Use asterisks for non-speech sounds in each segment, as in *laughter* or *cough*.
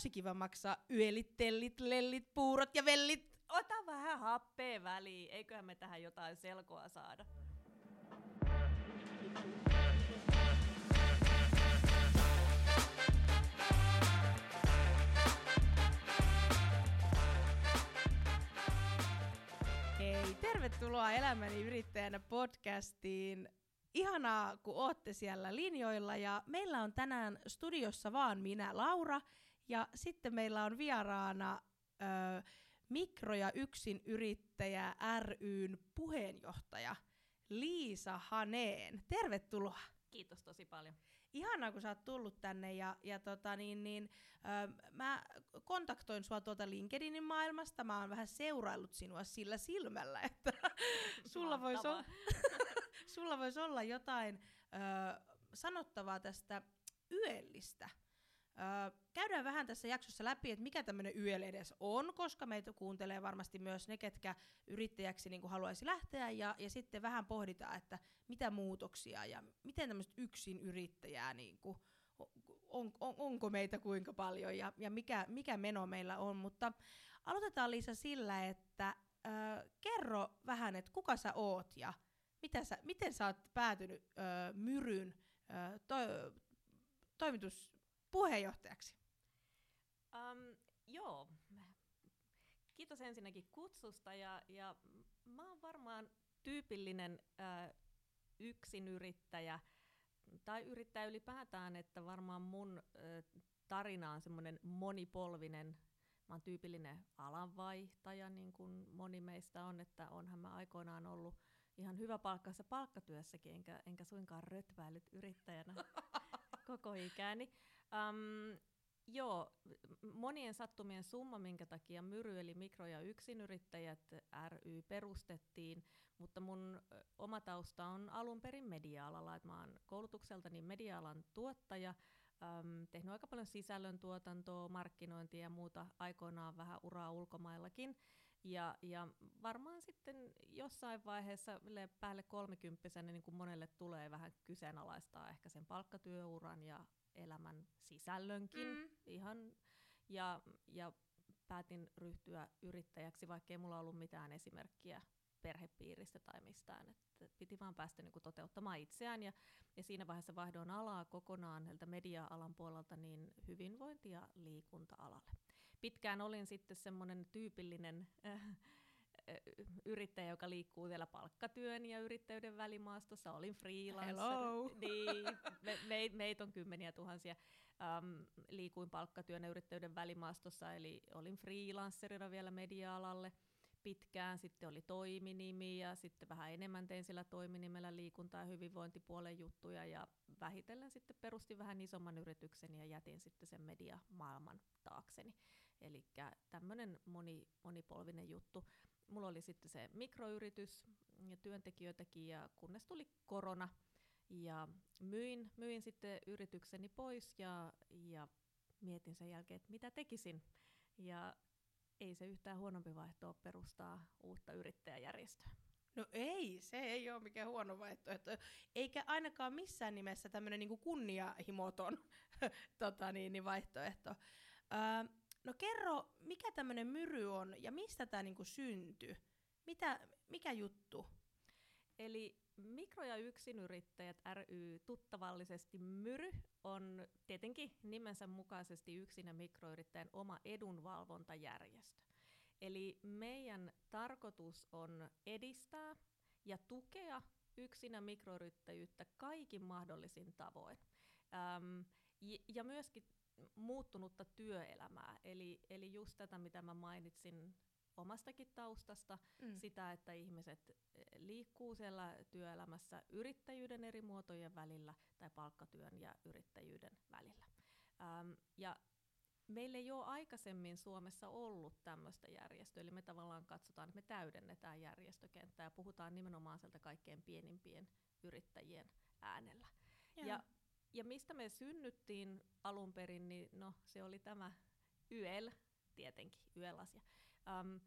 tosi kiva maksaa yölit, tellit, lellit, puurot ja vellit. Ota vähän happea väliin, eiköhän me tähän jotain selkoa saada. Hei, tervetuloa Elämäni yrittäjänä podcastiin. Ihanaa, kun ootte siellä linjoilla ja meillä on tänään studiossa vaan minä, Laura, ja sitten meillä on vieraana ö, Mikro- ja yksin yrittäjä ryn puheenjohtaja Liisa Haneen. Tervetuloa. Kiitos tosi paljon. Ihanaa, kun sä oot tullut tänne ja, ja tota, niin, niin, ö, mä kontaktoin sua tuolta LinkedInin maailmasta. Mä oon vähän seuraillut sinua sillä silmällä, *laughs* että sulla voisi olla, *laughs* sulla vois olla jotain ö, sanottavaa tästä yöllistä. Käydään vähän tässä jaksossa läpi, että mikä tämmöinen YL edes on, koska meitä kuuntelee varmasti myös ne, ketkä yrittäjäksi niin kuin haluaisi lähteä, ja, ja sitten vähän pohditaan, että mitä muutoksia ja miten tämmöistä yksin yrittäjää, niin kuin, on, on, onko meitä kuinka paljon ja, ja mikä, mikä meno meillä on. Mutta aloitetaan Liisa sillä, että ö, kerro vähän, että kuka sä oot ja mitä sä, miten sä oot päätynyt ö, Myryn ö, to, toimituspuheenjohtajaksi? Um, joo, kiitos ensinnäkin kutsusta ja, ja mä oon varmaan tyypillinen äh, yksinyrittäjä tai yrittäjä ylipäätään, että varmaan mun äh, tarina on semmoinen monipolvinen. Mä oon tyypillinen alanvaihtaja, niin kuin moni meistä on, että onhan mä aikoinaan ollut ihan hyvä palkkaassa palkkatyössäkin, enkä, enkä suinkaan rötväillyt yrittäjänä *laughs* koko ikäni. Um, Joo, monien sattumien summa, minkä takia Myry eli mikro- ja yksinyrittäjät ry perustettiin, mutta mun oma tausta on alun perin media-alalla, että mä oon koulutukseltani media-alan tuottaja, äm, tehnyt aika paljon sisällöntuotantoa, markkinointia ja muuta, aikoinaan vähän uraa ulkomaillakin, ja, ja varmaan sitten jossain vaiheessa päälle kolmikymppisenä niin kuin monelle tulee vähän kyseenalaistaa ehkä sen palkkatyöuran ja elämän sisällönkin mm. ihan, ja, ja päätin ryhtyä yrittäjäksi, vaikka ei mulla ollut mitään esimerkkiä perhepiiristä tai mistään. että piti vaan päästä niin kuin, toteuttamaan itseään ja, ja siinä vaiheessa vaihdoin alaa kokonaan media-alan puolelta niin hyvinvointi- ja liikunta-alalle. Pitkään olin sitten semmoinen tyypillinen äh, yrittäjä, joka liikkuu vielä palkkatyön ja yrittäjyyden välimaastossa. Olin freelancer. Hello. Niin, me, me, meitä on kymmeniä tuhansia. Um, liikuin palkkatyön ja yrittäjyyden välimaastossa, eli olin freelancerina vielä media-alalle pitkään. Sitten oli toiminimi ja sitten vähän enemmän tein sillä toiminimellä liikunta- ja hyvinvointipuolen juttuja ja vähitellen sitten perustin vähän isomman yrityksen ja jätin sitten sen mediamaailman taakseni. Eli tämmöinen moni, monipolvinen juttu mulla oli sitten se mikroyritys ja työntekijöitäkin, ja kunnes tuli korona, ja myin, myin sitten yritykseni pois, ja, ja mietin sen jälkeen, että mitä tekisin. Ja ei se yhtään huonompi vaihtoa perustaa uutta yrittäjäjärjestöä. No ei, se ei ole mikään huono vaihtoehto. Eikä ainakaan missään nimessä tämmöinen niinku kunnianhimoton *laughs* tota niin, niin vaihtoehto. Öö, No kerro, mikä tämmöinen myry on ja mistä tämä niinku syntyi? Mitä, mikä juttu? Eli Mikro- ja yksinyrittäjät ry, tuttavallisesti Myry, on tietenkin nimensä mukaisesti yksin ja mikroyrittäjän oma edunvalvontajärjestö. Eli meidän tarkoitus on edistää ja tukea yksinä mikroyrittäjyyttä kaikin mahdollisin tavoin. Ähm, ja myöskin muuttunutta työelämää. Eli, eli just tätä, mitä mä mainitsin omastakin taustasta, mm. sitä, että ihmiset eh, liikkuu siellä työelämässä yrittäjyyden eri muotojen välillä tai palkkatyön ja yrittäjyyden välillä. Ähm, ja meillä ei ole aikaisemmin Suomessa ollut tämmöistä järjestöä, eli me tavallaan katsotaan, että me täydennetään järjestökenttää ja puhutaan nimenomaan sieltä kaikkein pienimpien yrittäjien äänellä. Ja, ja ja mistä me synnyttiin alun perin, niin no, se oli tämä YL, tietenkin, YL-asia. Um,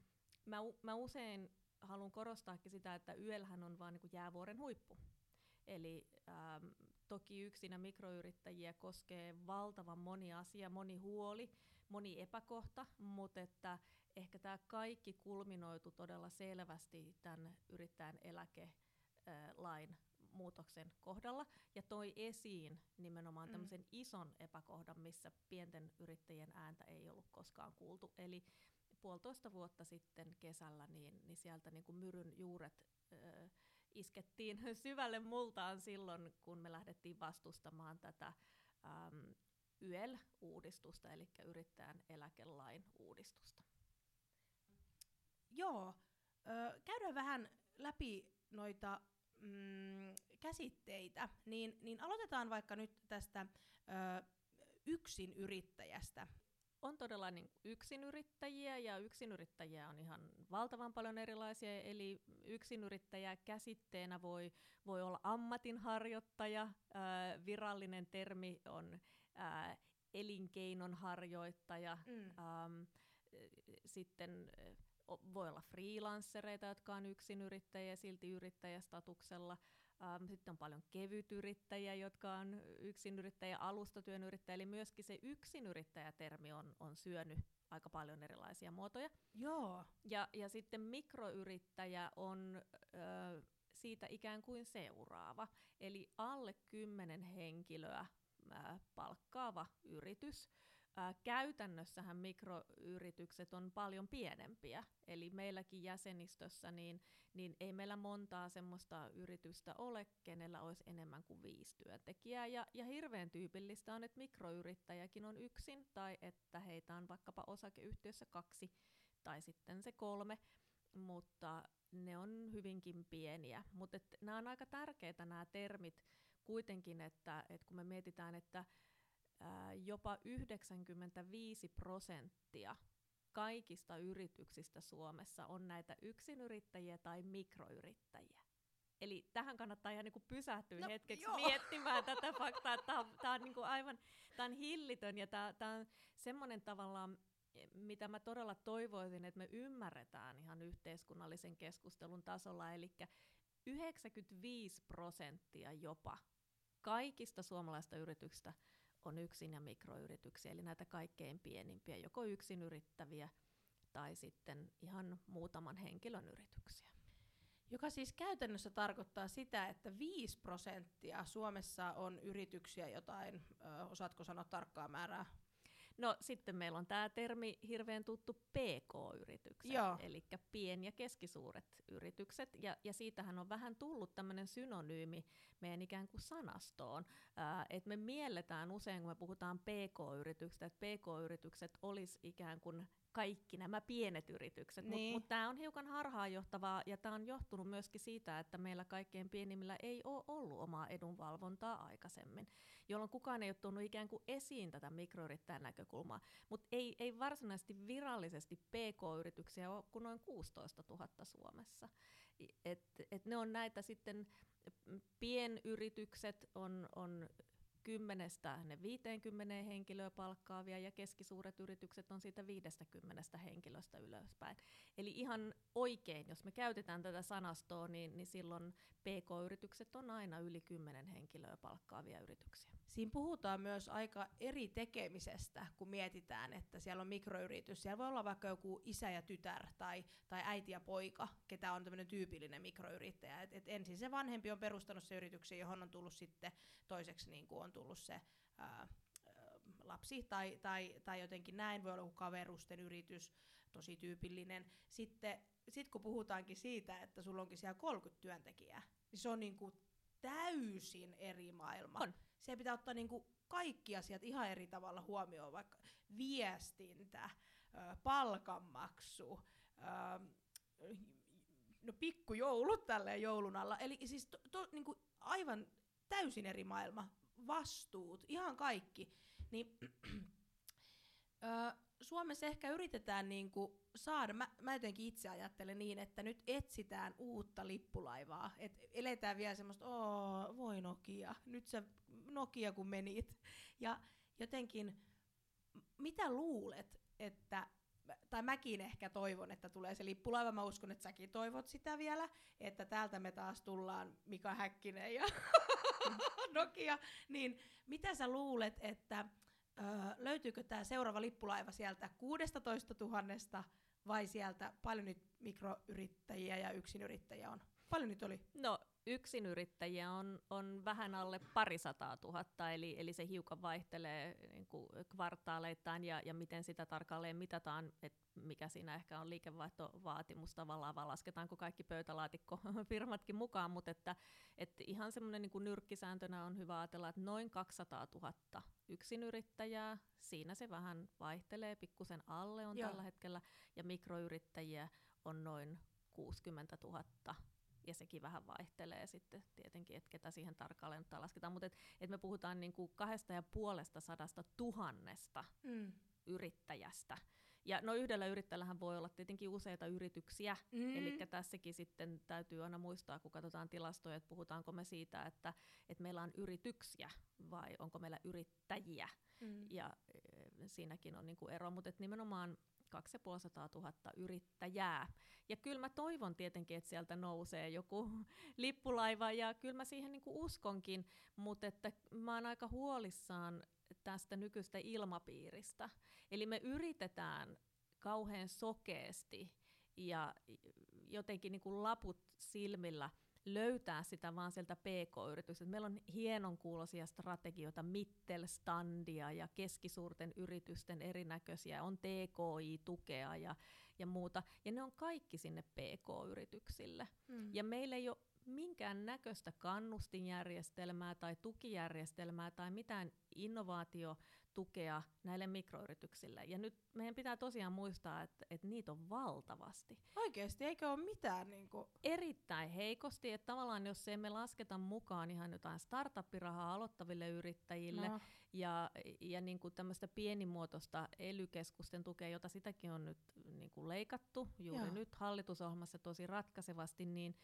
mä, mä usein haluan korostaakin sitä, että YLhän on vain niin jäävuoren huippu. Eli ähm, toki yksinä mikroyrittäjiä koskee valtavan moni asia, moni huoli, moni epäkohta, mutta että ehkä tämä kaikki kulminoitu todella selvästi tämän yrittäjän eläkelain muutoksen kohdalla ja toi esiin nimenomaan mm. tämmöisen ison epäkohdan, missä pienten yrittäjien ääntä ei ollut koskaan kuultu. Eli puolitoista vuotta sitten kesällä, niin, niin sieltä niin kuin myryn juuret ö, iskettiin *laughs* syvälle multaan silloin, kun me lähdettiin vastustamaan tätä äm, YEL-uudistusta, eli yrittäjän eläkelain uudistusta. Joo, ö, käydään vähän läpi noita mm, käsitteitä, niin, niin aloitetaan vaikka nyt tästä ö, yksin yrittäjästä on todella niin yksinyrittäjiä ja yksinyrittäjiä on ihan valtavan paljon erilaisia. Eli yksinyrittäjä käsitteenä voi, voi olla ammatinharjoittaja, ää, virallinen termi on ää, elinkeinonharjoittaja, mm. äm, sitten voi olla freelancereita, jotka on yksinyrittäjiä silti yrittäjästatuksella. Ähm, sitten on paljon kevytyrittäjiä, jotka on yksinyrittäjä, alustatyön yrittäjä, eli myöskin se yksinyrittäjätermi on, on syönyt aika paljon erilaisia muotoja. Joo. Ja, ja sitten mikroyrittäjä on ö, siitä ikään kuin seuraava, eli alle kymmenen henkilöä ö, palkkaava yritys, Ää, käytännössähän mikroyritykset on paljon pienempiä, eli meilläkin jäsenistössä niin, niin ei meillä montaa semmoista yritystä ole, kenellä olisi enemmän kuin viisi työntekijää. Ja, ja hirveän tyypillistä on, että mikroyrittäjäkin on yksin tai että heitä on vaikkapa osakeyhtiössä kaksi tai sitten se kolme, mutta ne on hyvinkin pieniä. Mutta nämä on aika tärkeitä nämä termit kuitenkin, että, että kun me mietitään, että jopa 95 prosenttia kaikista yrityksistä Suomessa on näitä yksinyrittäjiä tai mikroyrittäjiä. Eli tähän kannattaa ihan niin kuin pysähtyä no, hetkeksi joo. miettimään *laughs* tätä faktaa, että tämä on, tämä on niin kuin aivan tämä on hillitön ja tämä, tämä on semmoinen tavallaan, mitä mä todella toivoisin, että me ymmärretään ihan yhteiskunnallisen keskustelun tasolla, eli 95 prosenttia jopa kaikista suomalaista yrityksistä on yksin- ja mikroyrityksiä, eli näitä kaikkein pienimpiä, joko yksin yrittäviä tai sitten ihan muutaman henkilön yrityksiä. Joka siis käytännössä tarkoittaa sitä, että 5 prosenttia Suomessa on yrityksiä jotain, ö, osaatko sanoa tarkkaa määrää? No sitten meillä on tämä termi hirveän tuttu PK-yritykset, eli pien- ja keskisuuret yritykset, ja, ja siitähän on vähän tullut tämmöinen synonyymi meidän ikään kuin sanastoon, että me mielletään usein, kun me puhutaan PK-yrityksistä, että PK-yritykset olisi ikään kuin kaikki nämä pienet yritykset, niin. mutta mut tämä on hiukan harhaanjohtavaa ja tämä on johtunut myöskin siitä, että meillä kaikkein pienimmillä ei ole ollut omaa edunvalvontaa aikaisemmin, jolloin kukaan ei ole tuonut ikään kuin esiin tätä mikroyrittäjän näkökulmaa, mutta ei, ei varsinaisesti virallisesti PK-yrityksiä ole kuin noin 16 000 Suomessa. Et, et ne on näitä sitten, pienyritykset on, on kymmenestä ne 50 henkilöä palkkaavia ja keskisuuret yritykset on siitä 50 henkilöstä ylöspäin. Eli ihan oikein, jos me käytetään tätä sanastoa, niin, niin silloin PK-yritykset on aina yli 10 henkilöä palkkaavia yrityksiä. Siinä puhutaan myös aika eri tekemisestä, kun mietitään, että siellä on mikroyritys. Siellä voi olla vaikka joku isä ja tytär tai, tai äiti ja poika, ketä on tämmöinen tyypillinen mikroyrittäjä. Et, et ensin se vanhempi on perustanut se yrityksen, johon on tullut sitten toiseksi niin kuin on tullut se ää, lapsi tai, tai, tai jotenkin näin, voi olla joku kaverusten yritys, tosi tyypillinen. Sitten sit kun puhutaankin siitä, että sulla onkin siellä 30 työntekijää, niin se on niinku täysin eri maailma. On. Se pitää ottaa niinku kaikki asiat ihan eri tavalla huomioon, vaikka viestintä, palkanmaksu, no pikkujoulut tälleen joulun alla. Eli siis to, to, niinku aivan täysin eri maailma vastuut, ihan kaikki, niin ö, Suomessa ehkä yritetään niinku saada, mä, mä jotenkin itse ajattelen niin, että nyt etsitään uutta lippulaivaa, että eletään vielä semmoista, oo, voi Nokia, nyt se Nokia kun menit, ja jotenkin, mitä luulet, että tai mäkin ehkä toivon, että tulee se lippulaiva. Mä uskon, että säkin toivot sitä vielä, että täältä me taas tullaan Mika Häkkinen ja *laughs* *laughs* Nokia. Niin mitä sä luulet, että öö, löytyykö tämä seuraava lippulaiva sieltä 16 000 vai sieltä paljon nyt mikroyrittäjiä ja yksinyrittäjiä on? Paljon nyt oli? No yksinyrittäjiä on, on vähän alle parisataa tuhatta, eli, eli se hiukan vaihtelee niin kuin kvartaaleittain ja, ja miten sitä tarkalleen mitataan, että mikä siinä ehkä on liikevaihtovaatimus. Tavallaan, vaan lasketaanko kaikki pöytälaatikkofirmatkin mukaan, mutta että, että ihan semmoinen niin kuin nyrkkisääntönä on hyvä ajatella, että noin 200 000 yksinyrittäjää, siinä se vähän vaihtelee, pikkusen alle on Joo. tällä hetkellä, ja mikroyrittäjiä on noin 60 000 ja sekin vähän vaihtelee sitten tietenkin, että ketä siihen tarkalleen ottaa lasketaan, mutta et, et me puhutaan niinku kahdesta ja puolesta sadasta tuhannesta mm. yrittäjästä. Ja no yhdellä yrittäjällähän voi olla tietenkin useita yrityksiä, mm. eli tässäkin sitten täytyy aina muistaa, kun katsotaan tilastoja, että puhutaanko me siitä, että, että meillä on yrityksiä vai onko meillä yrittäjiä. Mm. Ja e, siinäkin on niinku ero, mutta nimenomaan 2500 000 yrittäjää. Ja kyllä mä toivon tietenkin, että sieltä nousee joku *laughs* lippulaiva, ja kyllä mä siihen niinku uskonkin, mutta että mä oon aika huolissaan tästä nykyistä ilmapiiristä. Eli me yritetään kauhean sokeasti ja jotenkin niin kuin laput silmillä löytää sitä vaan sieltä PK-yrityksestä. Meillä on hienon kuulosia strategioita, Mittelstandia ja keskisuurten yritysten erinäköisiä, on TKI-tukea ja, ja muuta, ja ne on kaikki sinne PK-yrityksille. Mm. Ja meillä ei ole minkään näköistä kannustinjärjestelmää tai tukijärjestelmää tai mitään innovaatiotukea näille mikroyrityksille. Ja nyt meidän pitää tosiaan muistaa, että, että niitä on valtavasti. Oikeasti, eikö ole mitään? Niin kuin... Erittäin heikosti, että tavallaan jos emme lasketa mukaan ihan jotain startup-rahaa aloittaville yrittäjille no. ja, ja niin kuin tämmöistä pienimuotoista elykeskusten tukea, jota sitäkin on nyt niin kuin leikattu juuri Joo. nyt hallitusohjelmassa tosi ratkaisevasti, niin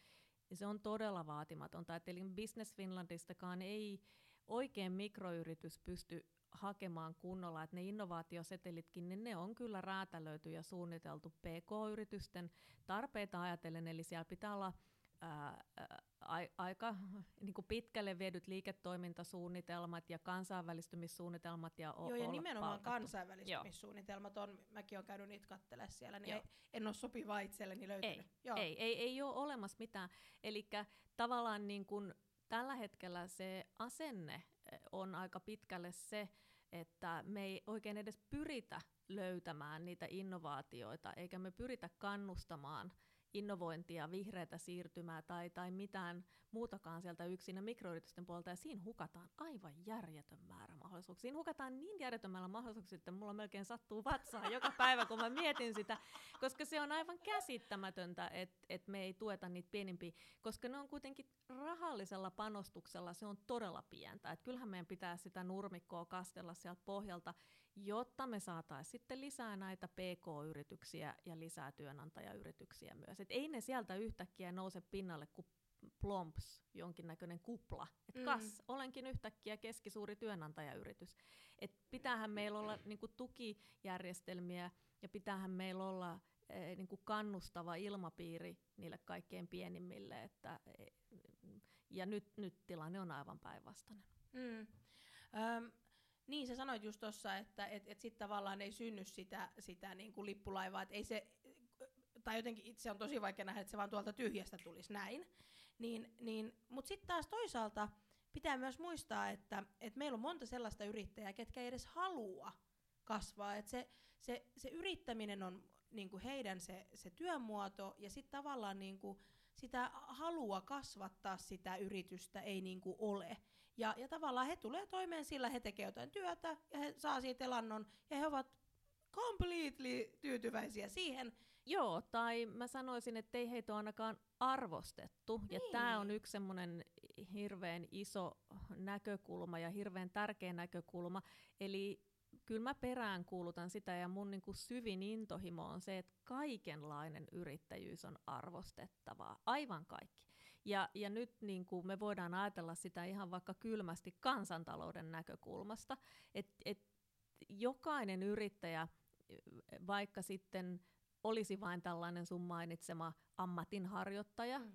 ja se on todella vaatimatonta. Eli Business Finlandistakaan ei oikein mikroyritys pysty hakemaan kunnolla, että ne innovaatiosetelitkin, niin ne on kyllä räätälöity ja suunniteltu PK-yritysten tarpeita ajatellen, eli siellä pitää olla ää, aika *laughs* niin kuin pitkälle viedyt liiketoimintasuunnitelmat ja kansainvälistymissuunnitelmat. Ja Joo, ja nimenomaan palkattu. kansainvälistymissuunnitelmat on, mäkin olen käynyt niitä katselemaan siellä, niin ei, en ole sopivaa itselleni löytynyt. Ei, Joo. ei, ei, ei ole olemassa mitään. Eli tavallaan niin kuin tällä hetkellä se asenne eh, on aika pitkälle se, että me ei oikein edes pyritä löytämään niitä innovaatioita, eikä me pyritä kannustamaan – innovointia, vihreätä siirtymää tai, tai mitään muutakaan sieltä yksin mikroyritysten puolelta, ja siinä hukataan aivan järjetön määrä mahdollisuuksia. Siinä hukataan niin järjetön määrä mahdollisuuksia, että mulla melkein sattuu vatsaa joka päivä, kun mä mietin sitä, koska se on aivan käsittämätöntä, että et me ei tueta niitä pienimpiä, koska ne on kuitenkin rahallisella panostuksella, se on todella pientä. Et kyllähän meidän pitää sitä nurmikkoa kastella sieltä pohjalta, jotta me saataisiin sitten lisää näitä PK-yrityksiä ja lisää työnantajayrityksiä myös. Et ei ne sieltä yhtäkkiä nouse pinnalle kuin plomps, jonkinnäköinen kupla. Et mm. kas, olenkin yhtäkkiä keskisuuri työnantajayritys. Et pitäähän meillä olla niinku tukijärjestelmiä ja pitäähän meillä olla e, niinku kannustava ilmapiiri niille kaikkein pienimmille. Että, e, ja nyt, nyt tilanne on aivan päinvastainen. Mm. Öm, niin, sä sanoit just tuossa, että et, et sitten tavallaan ei synny sitä, sitä niin kuin lippulaivaa, että ei se, tai jotenkin itse on tosi vaikea nähdä, että se vaan tuolta tyhjästä tulisi näin. Niin, niin, Mutta sitten taas toisaalta pitää myös muistaa, että, että meillä on monta sellaista yrittäjää, ketkä ei edes halua kasvaa. Että se, se, se yrittäminen on niin kuin heidän se, se työmuoto, ja sitten tavallaan niin kuin sitä halua kasvattaa sitä yritystä ei niin kuin ole. Ja, ja tavallaan he tulee toimeen sillä, he tekevät jotain työtä ja he saa siitä elannon ja he ovat completely tyytyväisiä siihen. Joo, tai mä sanoisin, että ei heitä ole ainakaan arvostettu. Niin. Ja tämä on yksi semmoinen hirveän iso näkökulma ja hirveän tärkeä näkökulma. Eli kyllä mä perään kuulutan sitä ja mun niin kuin syvin intohimo on se, että kaikenlainen yrittäjyys on arvostettavaa. Aivan kaikki. Ja, ja nyt niin kuin me voidaan ajatella sitä ihan vaikka kylmästi kansantalouden näkökulmasta, että et jokainen yrittäjä, vaikka sitten olisi vain tällainen sun mainitsema ammatinharjoittaja, mm.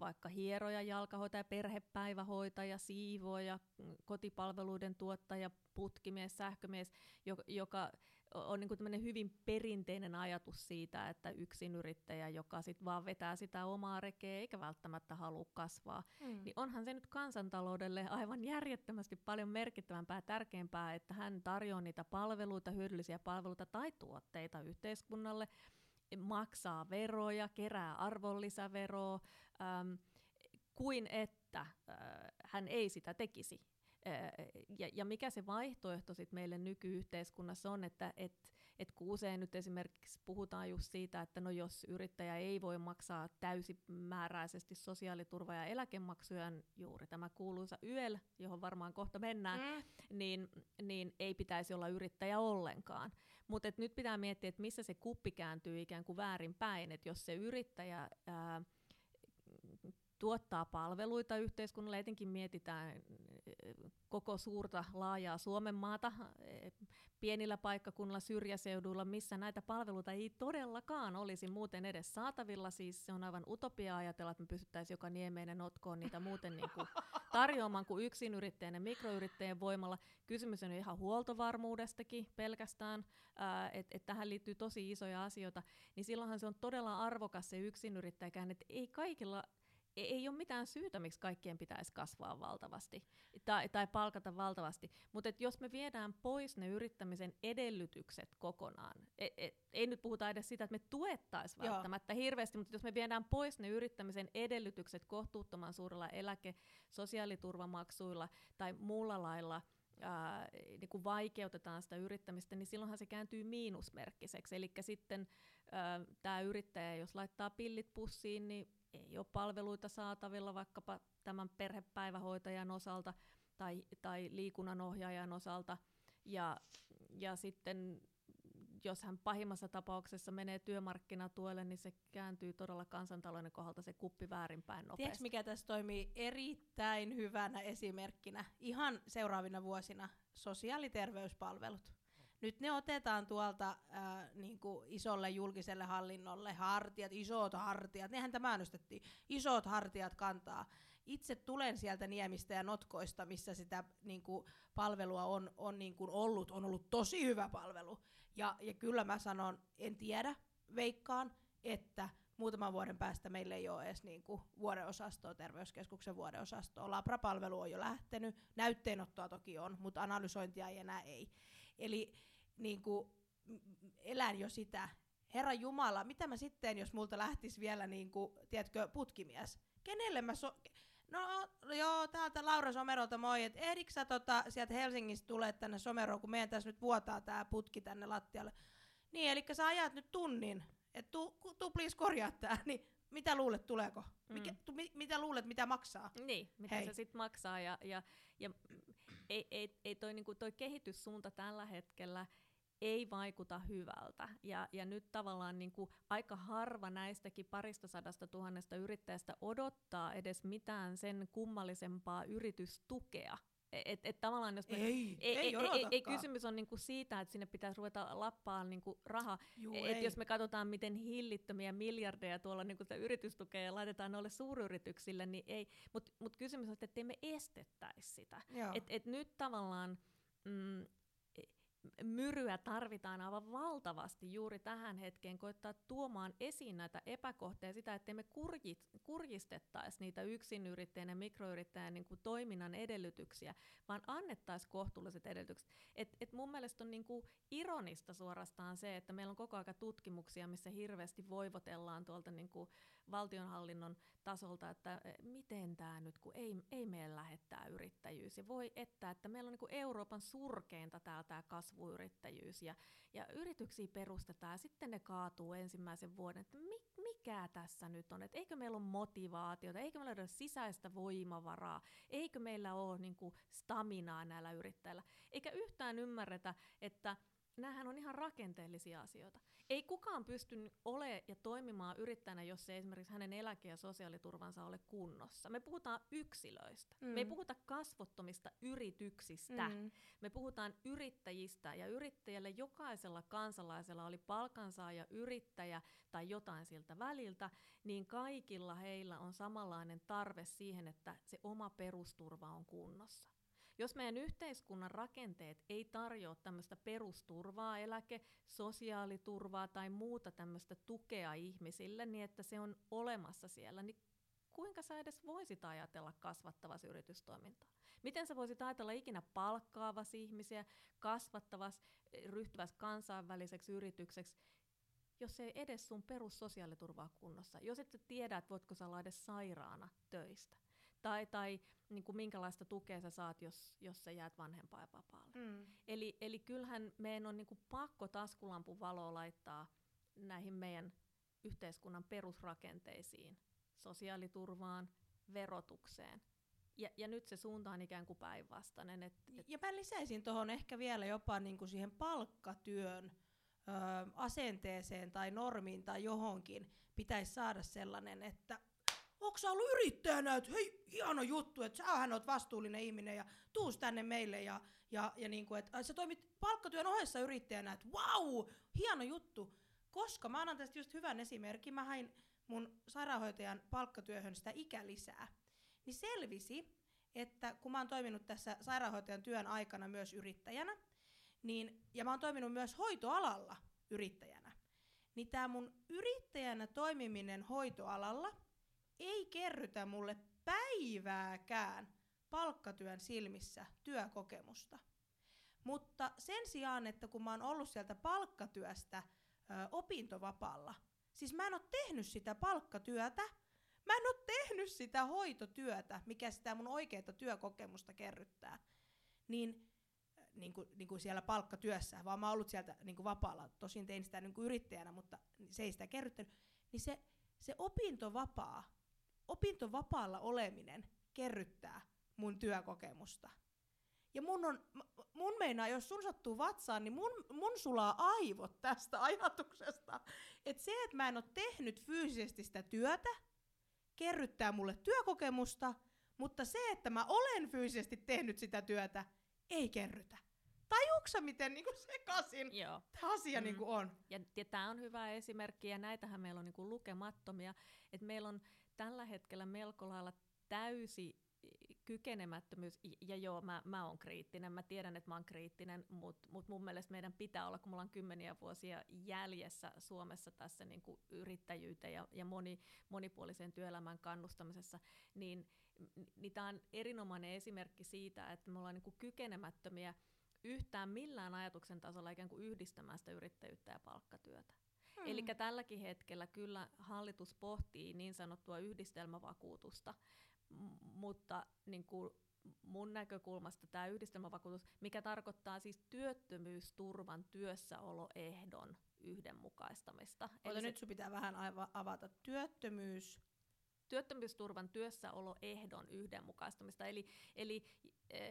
vaikka hieroja, jalkahoitaja, perhepäivähoitaja, siivoja, kotipalveluiden tuottaja, putkimies, sähkömies, joka, joka on niin hyvin perinteinen ajatus siitä, että yrittäjä, joka sit vaan vetää sitä omaa rekeä eikä välttämättä halua kasvaa, mm. niin onhan se nyt kansantaloudelle aivan järjettömästi paljon merkittävämpää ja tärkeämpää, että hän tarjoaa niitä palveluita, hyödyllisiä palveluita tai tuotteita yhteiskunnalle, maksaa veroja, kerää arvonlisäveroa, ähm, kuin että äh, hän ei sitä tekisi. Ja, ja mikä se vaihtoehto sitten meille nykyyhteiskunnassa on, että et, et kun usein nyt esimerkiksi puhutaan just siitä, että no jos yrittäjä ei voi maksaa täysimääräisesti sosiaaliturva- ja eläkemaksuja, juuri tämä kuuluisa YEL, johon varmaan kohta mennään, mm. niin, niin ei pitäisi olla yrittäjä ollenkaan. Mutta nyt pitää miettiä, että missä se kuppi kääntyy ikään kuin väärinpäin, että jos se yrittäjä ää, tuottaa palveluita yhteiskunnalle, etenkin mietitään koko suurta laajaa Suomen maata, pienillä paikkakunnilla, syrjäseuduilla, missä näitä palveluita ei todellakaan olisi muuten edes saatavilla. Siis se on aivan utopia ajatella, että me pystyttäisiin joka niemeinen notkoon niitä muuten niin kuin tarjoamaan kuin yksinyrittäjän ja mikroyrittäjän voimalla. Kysymys on ihan huoltovarmuudestakin pelkästään, että et tähän liittyy tosi isoja asioita. Niin silloinhan se on todella arvokas se yksinyrittäjäkään, että ei kaikilla ei ole mitään syytä, miksi kaikkien pitäisi kasvaa valtavasti tai, tai palkata valtavasti. Mutta jos me viedään pois ne yrittämisen edellytykset kokonaan, et, et, ei nyt puhuta edes sitä, että me tuettaisiin välttämättä Joo. hirveästi, mutta jos me viedään pois ne yrittämisen edellytykset kohtuuttoman suurella eläke- sosiaaliturvamaksuilla tai muulla lailla, ää, niin kuin vaikeutetaan sitä yrittämistä, niin silloinhan se kääntyy miinusmerkkiseksi. Eli sitten tämä yrittäjä, jos laittaa pillit pussiin, niin ei ole palveluita saatavilla vaikkapa tämän perhepäivähoitajan osalta tai, tai liikunnanohjaajan osalta. Ja, ja sitten jos hän pahimmassa tapauksessa menee työmarkkinatuelle, niin se kääntyy todella kansantalouden kohdalta se kuppi väärinpäin nopeasti. Tiedätkö, mikä tässä toimii erittäin hyvänä esimerkkinä ihan seuraavina vuosina? Sosiaaliterveyspalvelut. Nyt ne otetaan tuolta äh, niin kuin isolle julkiselle hallinnolle, hartiat, isot hartiat, nehän tämä äänestettiin, isot hartiat kantaa. Itse tulen sieltä niemistä ja notkoista, missä sitä niin kuin, palvelua on, on niin kuin ollut, on ollut tosi hyvä palvelu. Ja, ja kyllä mä sanon, en tiedä, veikkaan, että muutaman vuoden päästä meillä ei ole edes niin kuin vuodeosastoa, terveyskeskuksen vuodeosastoa. Labra-palvelu on jo lähtenyt, näytteenottoa toki on, mutta analysointia ei enää ei. Eli niin kuin, elän jo sitä. Herra Jumala, mitä mä sitten, jos multa lähtisi vielä, niin kuin, tiedätkö, putkimies? Kenelle mä so... No joo, täältä Laura Somerolta moi, että ehditkö sä tota, sieltä Helsingistä tulee tänne Someroon, kun meidän tässä nyt vuotaa tää putki tänne lattialle. Niin, eli sä ajat nyt tunnin, että tu, tu please korjaa tää, niin mitä luulet, tuleeko? Mikä, mm. tu, mi, mitä luulet, mitä maksaa? Niin, mitä Hei. se sitten maksaa. Ja, ja, ja ei, ei, ei toi, niinku, toi kehityssuunta tällä hetkellä ei vaikuta hyvältä. Ja, ja nyt tavallaan niin kuin aika harva näistäkin parista sadasta tuhannesta yrittäjästä odottaa edes mitään sen kummallisempaa yritystukea. Et, et tavallaan jos me, ei, ei, ei, ei, ei, kysymys on niinku siitä, että sinne pitäisi ruveta lappaa niinku raha. et jos me katsotaan, miten hillittömiä miljardeja tuolla niinku yritystukea ja laitetaan noille suuryrityksille, niin ei. Mutta mut kysymys on, että me estettäisi sitä. Et, et nyt tavallaan mm, myryä tarvitaan aivan valtavasti juuri tähän hetkeen, koittaa tuomaan esiin näitä epäkohtia, sitä, ettei me kurjistettaisi niitä yksinyrittäjän ja mikroyrittäjän niin kuin toiminnan edellytyksiä, vaan annettaisiin kohtuulliset edellytykset. Et, et mun mielestä on niin kuin ironista suorastaan se, että meillä on koko ajan tutkimuksia, missä hirveästi voivotellaan tuolta niin kuin valtionhallinnon tasolta, että eh, miten tämä nyt, kun ei, ei meillä lähettää yrittäjyys. Ja voi että, että meillä on niin Euroopan surkeinta tämä kasvuyrittäjyys. Ja, ja yrityksiä perustetaan ja sitten ne kaatuu ensimmäisen vuoden, että mi, mikä tässä nyt on, että eikö meillä ole motivaatiota, eikö meillä ole sisäistä voimavaraa, eikö meillä ole niin kuin staminaa näillä yrittäjillä. Eikä yhtään ymmärretä, että näähän on ihan rakenteellisia asioita. Ei kukaan pysty ole ja toimimaan yrittäjänä, jos ei esimerkiksi hänen eläke- ja sosiaaliturvansa ole kunnossa. Me puhutaan yksilöistä. Mm. Me ei puhuta kasvottomista yrityksistä. Mm. Me puhutaan yrittäjistä ja yrittäjälle jokaisella kansalaisella oli palkansaaja, yrittäjä tai jotain siltä väliltä, niin kaikilla heillä on samanlainen tarve siihen, että se oma perusturva on kunnossa. Jos meidän yhteiskunnan rakenteet ei tarjoa tämmöistä perusturvaa, eläke, sosiaaliturvaa tai muuta tämmöistä tukea ihmisille, niin että se on olemassa siellä, niin kuinka sä edes voisit ajatella kasvattavasi yritystoimintaa? Miten sä voisit ajatella ikinä palkkaavas ihmisiä, kasvattavas, ryhtyväs kansainväliseksi yritykseksi, jos ei edes sun perussosiaaliturvaa kunnossa, jos et sä tiedä, että voitko sä olla edes sairaana töistä tai, tai niin kuin minkälaista tukea sä saat, jos, jos sä jäät vanhempainvapaalle. Mm. Eli, eli kyllähän meidän on niin kuin pakko taskulampun valoa laittaa näihin meidän yhteiskunnan perusrakenteisiin, sosiaaliturvaan, verotukseen. Ja, ja nyt se suunta on ikään kuin päinvastainen. Et, et ja mä lisäisin tuohon ehkä vielä jopa niin kuin siihen palkkatyön ö, asenteeseen tai normiin tai johonkin pitäisi saada sellainen, että onko sä ollut yrittäjänä, että hei, hieno juttu, että sähän oot vastuullinen ihminen ja tuus tänne meille ja, ja, ja niin kuin, että sä toimit palkkatyön ohessa yrittäjänä, että wow, hieno juttu. Koska mä annan tästä just hyvän esimerkin, mä hain mun sairaanhoitajan palkkatyöhön sitä ikälisää, niin selvisi, että kun mä oon toiminut tässä sairaanhoitajan työn aikana myös yrittäjänä, niin, ja mä oon toiminut myös hoitoalalla yrittäjänä, niin tämä mun yrittäjänä toimiminen hoitoalalla – ei kerrytä mulle päivääkään palkkatyön silmissä työkokemusta. Mutta sen sijaan, että kun mä oon ollut sieltä palkkatyöstä ö, opintovapaalla, siis mä en ole tehnyt sitä palkkatyötä, mä en ole tehnyt sitä hoitotyötä, mikä sitä mun oikeaa työkokemusta kerryttää, niin niin kuin, niin kuin siellä palkkatyössä, vaan mä oon ollut sieltä niin kuin vapaalla. Tosin tein sitä niin kuin yrittäjänä, mutta se ei sitä kerryttänyt. Niin se, se opintovapaa opintovapaalla oleminen kerryttää mun työkokemusta. Ja mun, on, mun meinaa, jos sun sattuu vatsaan, niin mun, mun sulaa aivot tästä ajatuksesta. Että se, että mä en ole tehnyt fyysisesti sitä työtä, kerryttää mulle työkokemusta, mutta se, että mä olen fyysisesti tehnyt sitä työtä, ei kerrytä. Tajuuksä, miten niin sekasin Joo. tämä asia mm. niin on? Ja, ja tämä on hyvä esimerkki, ja näitähän meillä on niin lukemattomia. Että meillä on tällä hetkellä melko lailla täysi kykenemättömyys, ja joo, mä, mä oon kriittinen, mä tiedän, että mä oon kriittinen, mutta mut mun mielestä meidän pitää olla, kun mulla on kymmeniä vuosia jäljessä Suomessa tässä niin kuin yrittäjyyteen ja, ja moni, monipuoliseen työelämän kannustamisessa, niin, niin tämä on erinomainen esimerkki siitä, että me ollaan niin kuin kykenemättömiä yhtään millään ajatuksen tasolla ikään kuin yhdistämään sitä yrittäjyyttä ja palkkatyötä. Hmm. Eli tälläkin hetkellä kyllä hallitus pohtii niin sanottua yhdistelmävakuutusta, m- mutta niin kuin mun näkökulmasta tämä yhdistelmävakuutus, mikä tarkoittaa siis työttömyysturvan työssäoloehdon yhdenmukaistamista. Eli nyt sun pitää vähän avata työttömyys työttömyysturvan työssäoloehdon yhdenmukaistamista. Eli, eli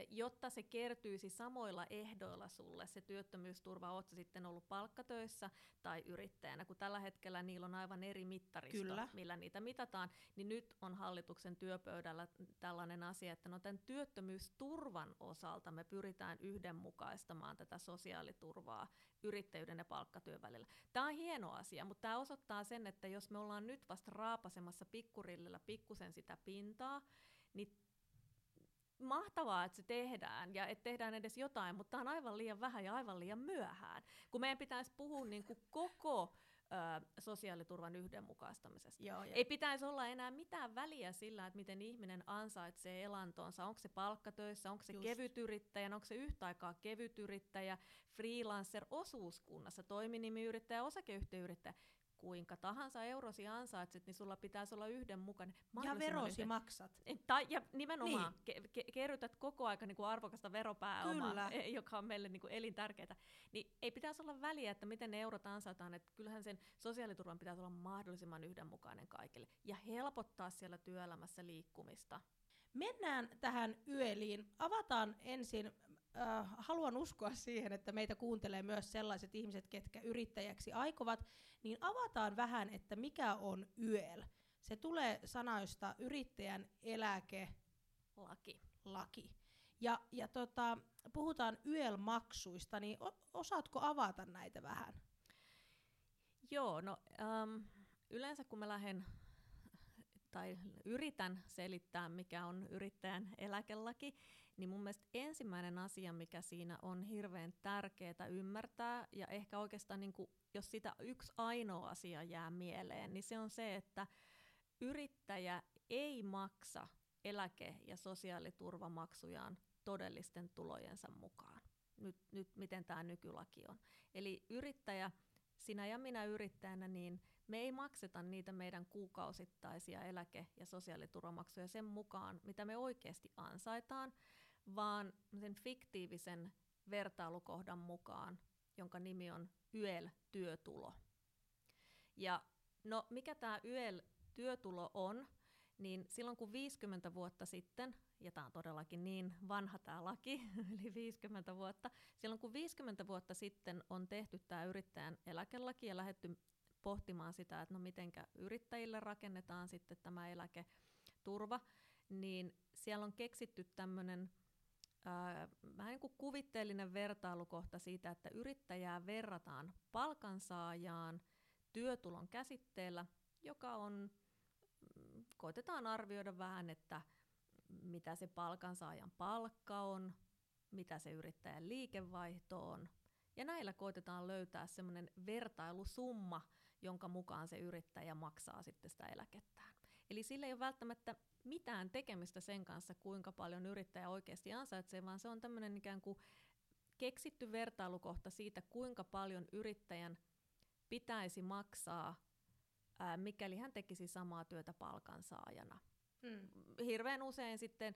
jotta se kertyisi samoilla ehdoilla sulle se työttömyysturva, oot sitten ollut palkkatöissä tai yrittäjänä, kun tällä hetkellä niillä on aivan eri mittaristo, Kyllä. millä niitä mitataan, niin nyt on hallituksen työpöydällä tällainen asia, että no tämän työttömyysturvan osalta me pyritään yhdenmukaistamaan tätä sosiaaliturvaa yrittäjyyden ja palkkatyön välillä. Tämä on hieno asia, mutta tämä osoittaa sen, että jos me ollaan nyt vasta raapasemassa pikkurillillä pikkusen sitä pintaa, niin mahtavaa, että se tehdään ja että tehdään edes jotain, mutta tämä on aivan liian vähän ja aivan liian myöhään. Kun meidän pitäisi puhua niin kuin koko ö, sosiaaliturvan yhdenmukaistamisesta. Joo, Ei pitäisi olla enää mitään väliä sillä, että miten ihminen ansaitsee elantonsa. Onko se palkkatöissä, onko se Just. kevytyrittäjä, onko se yhtä aikaa kevytyrittäjä, freelancer, osuuskunnassa, toiminimiyrittäjä, osakeyhtiöyrittäjä kuinka tahansa eurosi ansaitset, niin sulla pitäisi olla yhdenmukainen. Ja verosi maksat. Tai, ja nimenomaan niin. ke- ke- kerrytät koko aika niin kuin arvokasta veropääomaa, Kyllä. E, joka on meille niin kuin elintärkeää. Niin ei pitäisi olla väliä, että miten ne eurot ansaitaan. Että kyllähän sen sosiaaliturvan pitäisi olla mahdollisimman yhdenmukainen kaikille ja helpottaa siellä työelämässä liikkumista. Mennään tähän yöliin. Avataan ensin äh, haluan uskoa siihen, että meitä kuuntelee myös sellaiset ihmiset, ketkä yrittäjäksi aikovat, niin avataan vähän, että mikä on YEL. Se tulee sanoista yrittäjän eläke, Laki. laki. Ja, ja tota, puhutaan YEL-maksuista, niin osaatko avata näitä vähän? Joo, no äm, yleensä kun mä lähden tai yritän selittää, mikä on yrittäjän eläkelaki, niin mun mielestä ensimmäinen asia, mikä siinä on hirveän tärkeää ymmärtää, ja ehkä oikeastaan niin kuin, jos sitä yksi ainoa asia jää mieleen, niin se on se, että yrittäjä ei maksa eläke- ja sosiaaliturvamaksujaan todellisten tulojensa mukaan. Nyt, nyt miten tämä nykylaki on. Eli yrittäjä, sinä ja minä yrittäjänä, niin me ei makseta niitä meidän kuukausittaisia eläke- ja sosiaaliturvamaksuja sen mukaan, mitä me oikeasti ansaitaan, vaan sen fiktiivisen vertailukohdan mukaan, jonka nimi on YEL-työtulo. Ja no, mikä tämä YEL-työtulo on, niin silloin kun 50 vuotta sitten, ja tämä on todellakin niin vanha tämä laki, *laughs* eli 50 vuotta, silloin kun 50 vuotta sitten on tehty tämä yrittäjän eläkelaki ja lähdetty pohtimaan sitä, että no mitenkä yrittäjille rakennetaan sitten tämä eläketurva, niin siellä on keksitty tämmöinen vähän niin kuin kuvitteellinen vertailukohta siitä, että yrittäjää verrataan palkansaajaan työtulon käsitteellä, joka on, mm, koitetaan arvioida vähän, että mitä se palkansaajan palkka on, mitä se yrittäjän liikevaihto on, ja näillä koitetaan löytää semmoinen vertailusumma, jonka mukaan se yrittäjä maksaa sitten sitä eläkettään. Eli sillä ei ole välttämättä mitään tekemistä sen kanssa, kuinka paljon yrittäjä oikeasti ansaitsee, vaan se on tämmöinen ikään kuin keksitty vertailukohta siitä, kuinka paljon yrittäjän pitäisi maksaa, ää, mikäli hän tekisi samaa työtä palkansaajana. Hmm. Hirveän usein sitten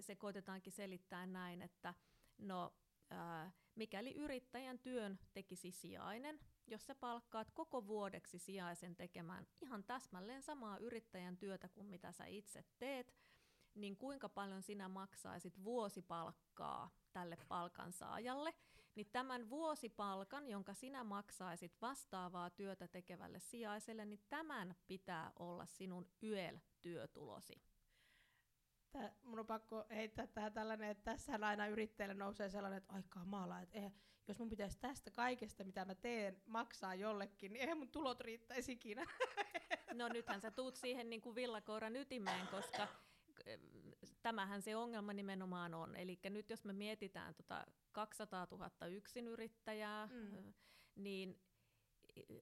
se koitetaankin selittää näin, että no, ää, mikäli yrittäjän työn tekisi sijainen, jos sä palkkaat koko vuodeksi sijaisen tekemään ihan täsmälleen samaa yrittäjän työtä kuin mitä sä itse teet, niin kuinka paljon sinä maksaisit vuosipalkkaa tälle palkansaajalle, niin tämän vuosipalkan, jonka sinä maksaisit vastaavaa työtä tekevälle sijaiselle, niin tämän pitää olla sinun YEL-työtulosi. Tää, mun on pakko heittää tähän tällainen, että tässä aina yrittäjälle nousee sellainen, että aikaa maala, että eh, jos mun pitäisi tästä kaikesta, mitä mä teen, maksaa jollekin, niin eihän mun tulot riittäisi ikinä. *laughs* No nythän sä tuut siihen niin kuin villakoiran ytimeen, koska tämähän se ongelma nimenomaan on. Eli nyt jos me mietitään tota 200 000 yksinyrittäjää, mm. niin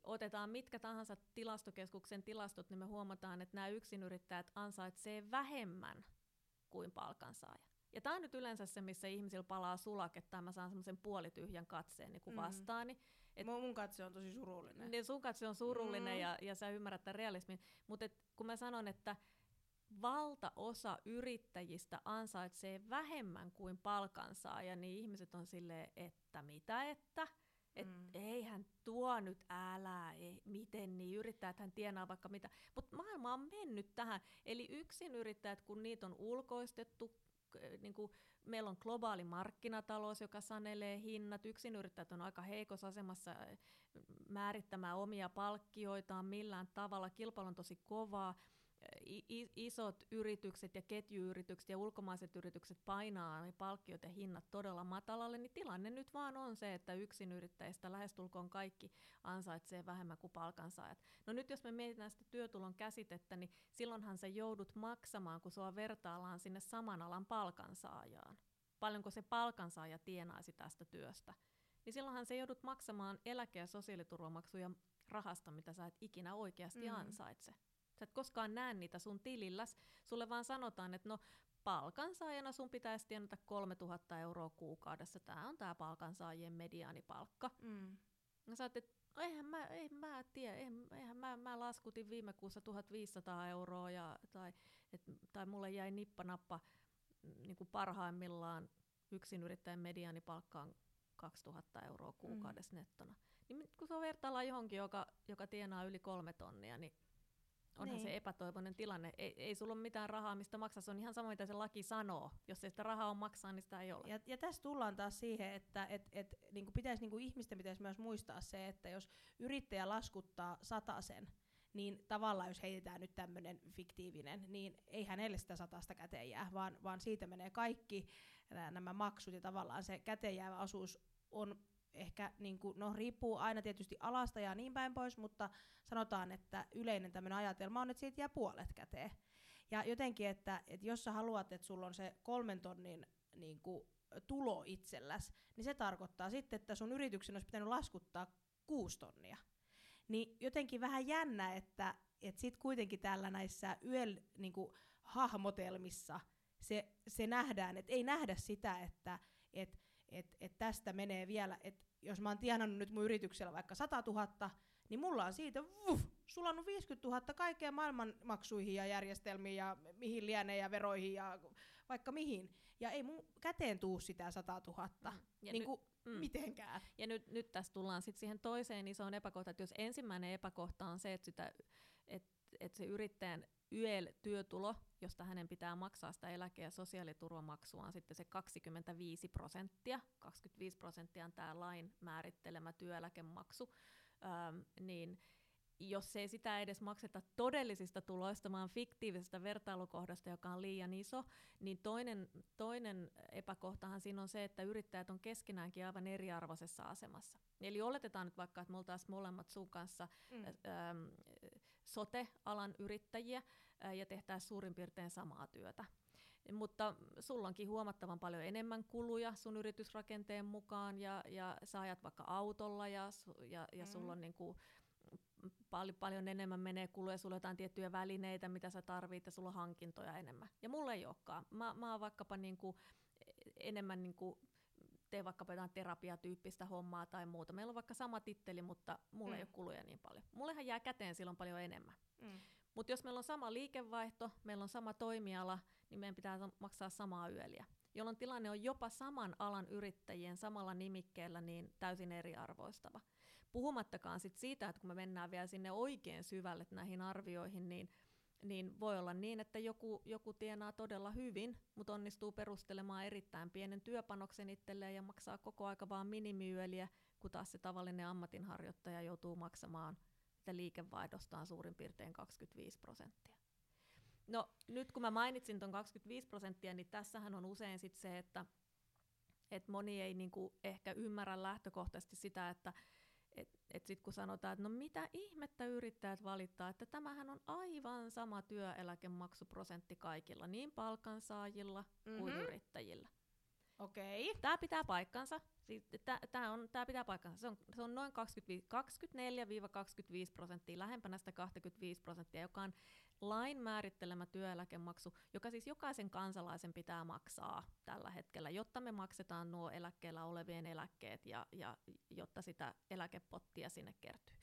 otetaan mitkä tahansa tilastokeskuksen tilastot, niin me huomataan, että nämä yksinyrittäjät ansaitsee vähemmän kuin palkansaaja. Ja tämä on nyt yleensä se, missä ihmisillä palaa sulaketta ja mä saan semmoisen puolityhjän katseen niin kuin mm. vastaani. Et, mun katse on tosi surullinen. Niin sun katse on surullinen mm. ja, ja sä ymmärrät tämän realismin. Mutta kun mä sanon, että valtaosa yrittäjistä ansaitsee vähemmän kuin palkansaaja, niin ihmiset on silleen, että mitä että? Et mm. eihän tuo nyt älä, ei, miten niin, yrittäjäthän tienaa vaikka mitä. Mutta maailma on mennyt tähän. Eli yksin yrittäjät, kun niitä on ulkoistettu, niin kuin meillä on globaali markkinatalous, joka sanelee hinnat. Yksinyrittäjät on aika heikossa asemassa määrittämään omia palkkioitaan millään tavalla. Kilpailu on tosi kovaa isot yritykset ja ketjuyritykset ja ulkomaiset yritykset painaa ne palkkiot ja hinnat todella matalalle, niin tilanne nyt vaan on se, että yrittäjistä lähestulkoon kaikki ansaitsee vähemmän kuin palkansaajat. No nyt jos me mietitään sitä työtulon käsitettä, niin silloinhan sä joudut maksamaan, kun sua vertaillaan sinne saman alan palkansaajaan. Paljonko se palkansaaja tienaisi tästä työstä. Niin silloinhan se joudut maksamaan eläke- ja sosiaaliturvamaksuja rahasta, mitä sä et ikinä oikeasti mm. ansaitse. Sä et koskaan näe niitä sun tililläs. Sulle vaan sanotaan, että no palkansaajana sun pitäisi tienata 3000 euroa kuukaudessa. Tämä on tämä palkansaajien mediaanipalkka. Mm. Ja sä että eihän mä, ei, mä tiedä, eihän mä, mä laskutin viime kuussa 1500 euroa ja, tai, et, tai mulle jäi nippanappa niin kuin parhaimmillaan yrittäjän mediaanipalkka on 2000 euroa kuukaudessa mm. nettona. Niin kun se vertaillaan johonkin, joka, joka tienaa yli kolme tonnia, niin onhan Niin. se epätoivoinen tilanne. Ei, ei sulla ole mitään rahaa, mistä maksaa. Se on ihan sama, mitä se laki sanoo. Jos ei sitä rahaa on maksaa, niin sitä ei ole. Ja, ja tässä tullaan taas siihen, että et, et, niinku pitäis, niinku ihmisten pitäisi myös muistaa se, että jos yrittäjä laskuttaa sen, niin tavallaan jos heitetään nyt tämmöinen fiktiivinen, niin ei hänelle sitä satasta käteen jää, vaan, vaan siitä menee kaikki nämä maksut ja tavallaan se käteen jäävä osuus on ehkä, niin kuin, no riippuu aina tietysti alasta ja niin päin pois, mutta sanotaan, että yleinen tämmöinen ajatelma on, että siitä jää puolet käteen. Ja jotenkin, että, että jos sä haluat, että sulla on se kolmen tonnin niin kuin, tulo itselläs, niin se tarkoittaa sitten, että sun yrityksen olisi pitänyt laskuttaa kuusi tonnia. Niin jotenkin vähän jännä, että, että sit kuitenkin täällä näissä yöl niin kuin, hahmotelmissa se, se nähdään, että ei nähdä sitä, että et, et, et tästä menee vielä, että jos mä oon tienannut nyt mun yrityksellä vaikka 100 000, niin mulla on siitä vuh, sulannut 50 000 kaikkeen maailman maksuihin ja järjestelmiin ja mihin lienee ja veroihin ja vaikka mihin. Ja ei mun käteen tuu sitä 100 000 Mm. Ja niin kuin mm. mitenkään. Ja nyt, nyt tässä tullaan sitten siihen toiseen isoon epäkohtaan, että jos ensimmäinen epäkohta on se, että, sitä, että, että se yrittäjän YEL-työtulo, josta hänen pitää maksaa sitä eläke- ja sosiaaliturvamaksua, on sitten se 25 prosenttia. 25 prosenttia on tämä lain määrittelemä työeläkemaksu. Öm, niin jos ei sitä edes makseta todellisista tuloista, vaan fiktiivisestä vertailukohdasta, joka on liian iso, niin toinen, toinen epäkohtahan siinä on se, että yrittäjät on keskenäänkin aivan eriarvoisessa asemassa. Eli oletetaan nyt vaikka, että me oltaisiin molemmat sun kanssa Mm. ähm, sote-alan yrittäjiä ja tehtäisiin suurin piirtein samaa työtä. Mutta sulla onkin huomattavan paljon enemmän kuluja sun yritysrakenteen mukaan ja, ja sä ajat vaikka autolla ja, ja, ja Mm. sulla on niinku paljon, paljon enemmän menee kuluja, sulla on jotain tiettyjä välineitä, mitä sä tarvit ja sulla on hankintoja enemmän. Ja mulla ei olekaan. Mä, mä oon vaikkapa niinku enemmän niinku teen vaikkapa jotain terapiatyyppistä hommaa tai muuta. Meillä on vaikka sama titteli, mutta mulla mm. ei ole kuluja niin paljon. Mullehan jää käteen silloin paljon enemmän. Mm. Mutta jos meillä on sama liikevaihto, meillä on sama toimiala, niin meidän pitää sa- maksaa samaa yöliä. Jolloin tilanne on jopa saman alan yrittäjien samalla nimikkeellä niin täysin eriarvoistava. Puhumattakaan sit siitä, että kun me mennään vielä sinne oikein syvälle näihin arvioihin, niin, niin voi olla niin, että joku, joku tienaa todella hyvin, mutta onnistuu perustelemaan erittäin pienen työpanoksen itselleen ja maksaa koko aika vaan minimiyöliä, kun taas se tavallinen ammatinharjoittaja joutuu maksamaan sitä liikevaihdostaan suurin piirtein 25 prosenttia. No nyt kun mä mainitsin tuon 25 prosenttia, niin tässähän on usein sit se, että et moni ei niinku ehkä ymmärrä lähtökohtaisesti sitä, että et, et sit kun sanotaan, että no mitä ihmettä yrittäjät valittaa, että tämähän on aivan sama työeläkemaksuprosentti kaikilla, niin palkansaajilla mm-hmm. kuin yrittäjillä. Okei. Tämä pitää paikkansa. Tämä on, tää pitää paikkansa. Se on, se on noin 24-25 prosenttia, lähempänä sitä 25 prosenttia, joka on lain määrittelemä työeläkemaksu, joka siis jokaisen kansalaisen pitää maksaa tällä hetkellä, jotta me maksetaan nuo eläkkeellä olevien eläkkeet ja, ja jotta sitä eläkepottia sinne kertyy.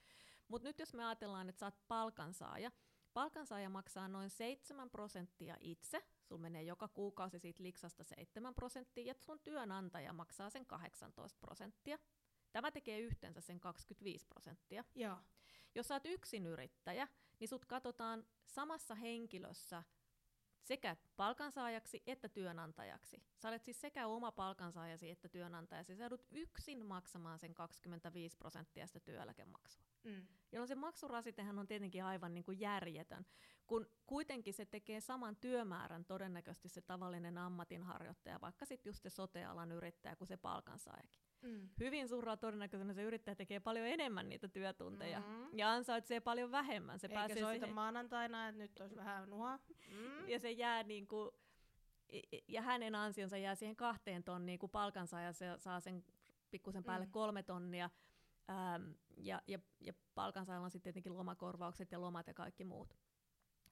Mutta nyt jos me ajatellaan, että sä oot palkansaaja, palkansaaja maksaa noin 7 prosenttia itse, sulla menee joka kuukausi siitä liksasta 7 prosenttia, ja sun työnantaja maksaa sen 18 prosenttia. Tämä tekee yhteensä sen 25 prosenttia. Joo. Jos sä oot yksinyrittäjä, niin sut katsotaan samassa henkilössä sekä palkansaajaksi että työnantajaksi. Sä olet siis sekä oma palkansaajasi että työnantajasi. Sä joudut yksin maksamaan sen 25 prosenttia sitä työeläkemaksua. Mm. Jolloin se maksurasitehan on tietenkin aivan niin kuin järjetön, kun kuitenkin se tekee saman työmäärän todennäköisesti se tavallinen ammatinharjoittaja, vaikka sitten just se sote-alan yrittäjä kuin se palkansaajakin. Mm. Hyvin suurella todennäköisyydellä se yrittäjä tekee paljon enemmän niitä työtunteja Mhm. ja ansaitsee paljon vähemmän. Se Eikä pääsee soita siihen, maanantaina, että nyt olisi vähän nuha. Mm. ja se jää niin kuin, ja hänen ansionsa jää siihen kahteen tonniin, kun palkansaaja se saa sen pikkusen päälle Mm. kolme tonnia, äm, ja, ja, ja palkansaajalla on sitten tietenkin lomakorvaukset ja lomat ja kaikki muut.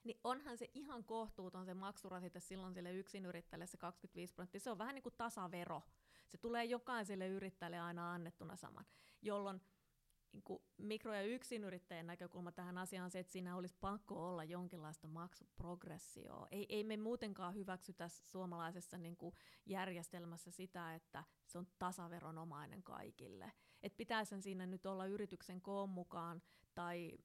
Niin onhan se ihan kohtuuton se maksurasite silloin sille yksinyrittäjälle se 25 prosenttia. Se on vähän niin kuin tasavero. Se tulee jokaiselle yrittäjälle aina annettuna saman, jolloin niin kuin mikro- ja yksinyrittäjän näkökulma tähän asiaan on se, että siinä olisi pakko olla jonkinlaista maksuprogressioa. Ei, ei me muutenkaan hyväksytä suomalaisessa niin kuin järjestelmässä sitä, että se on tasaveronomainen kaikille. Et pitäisi siinä nyt olla yrityksen koon mukaan tai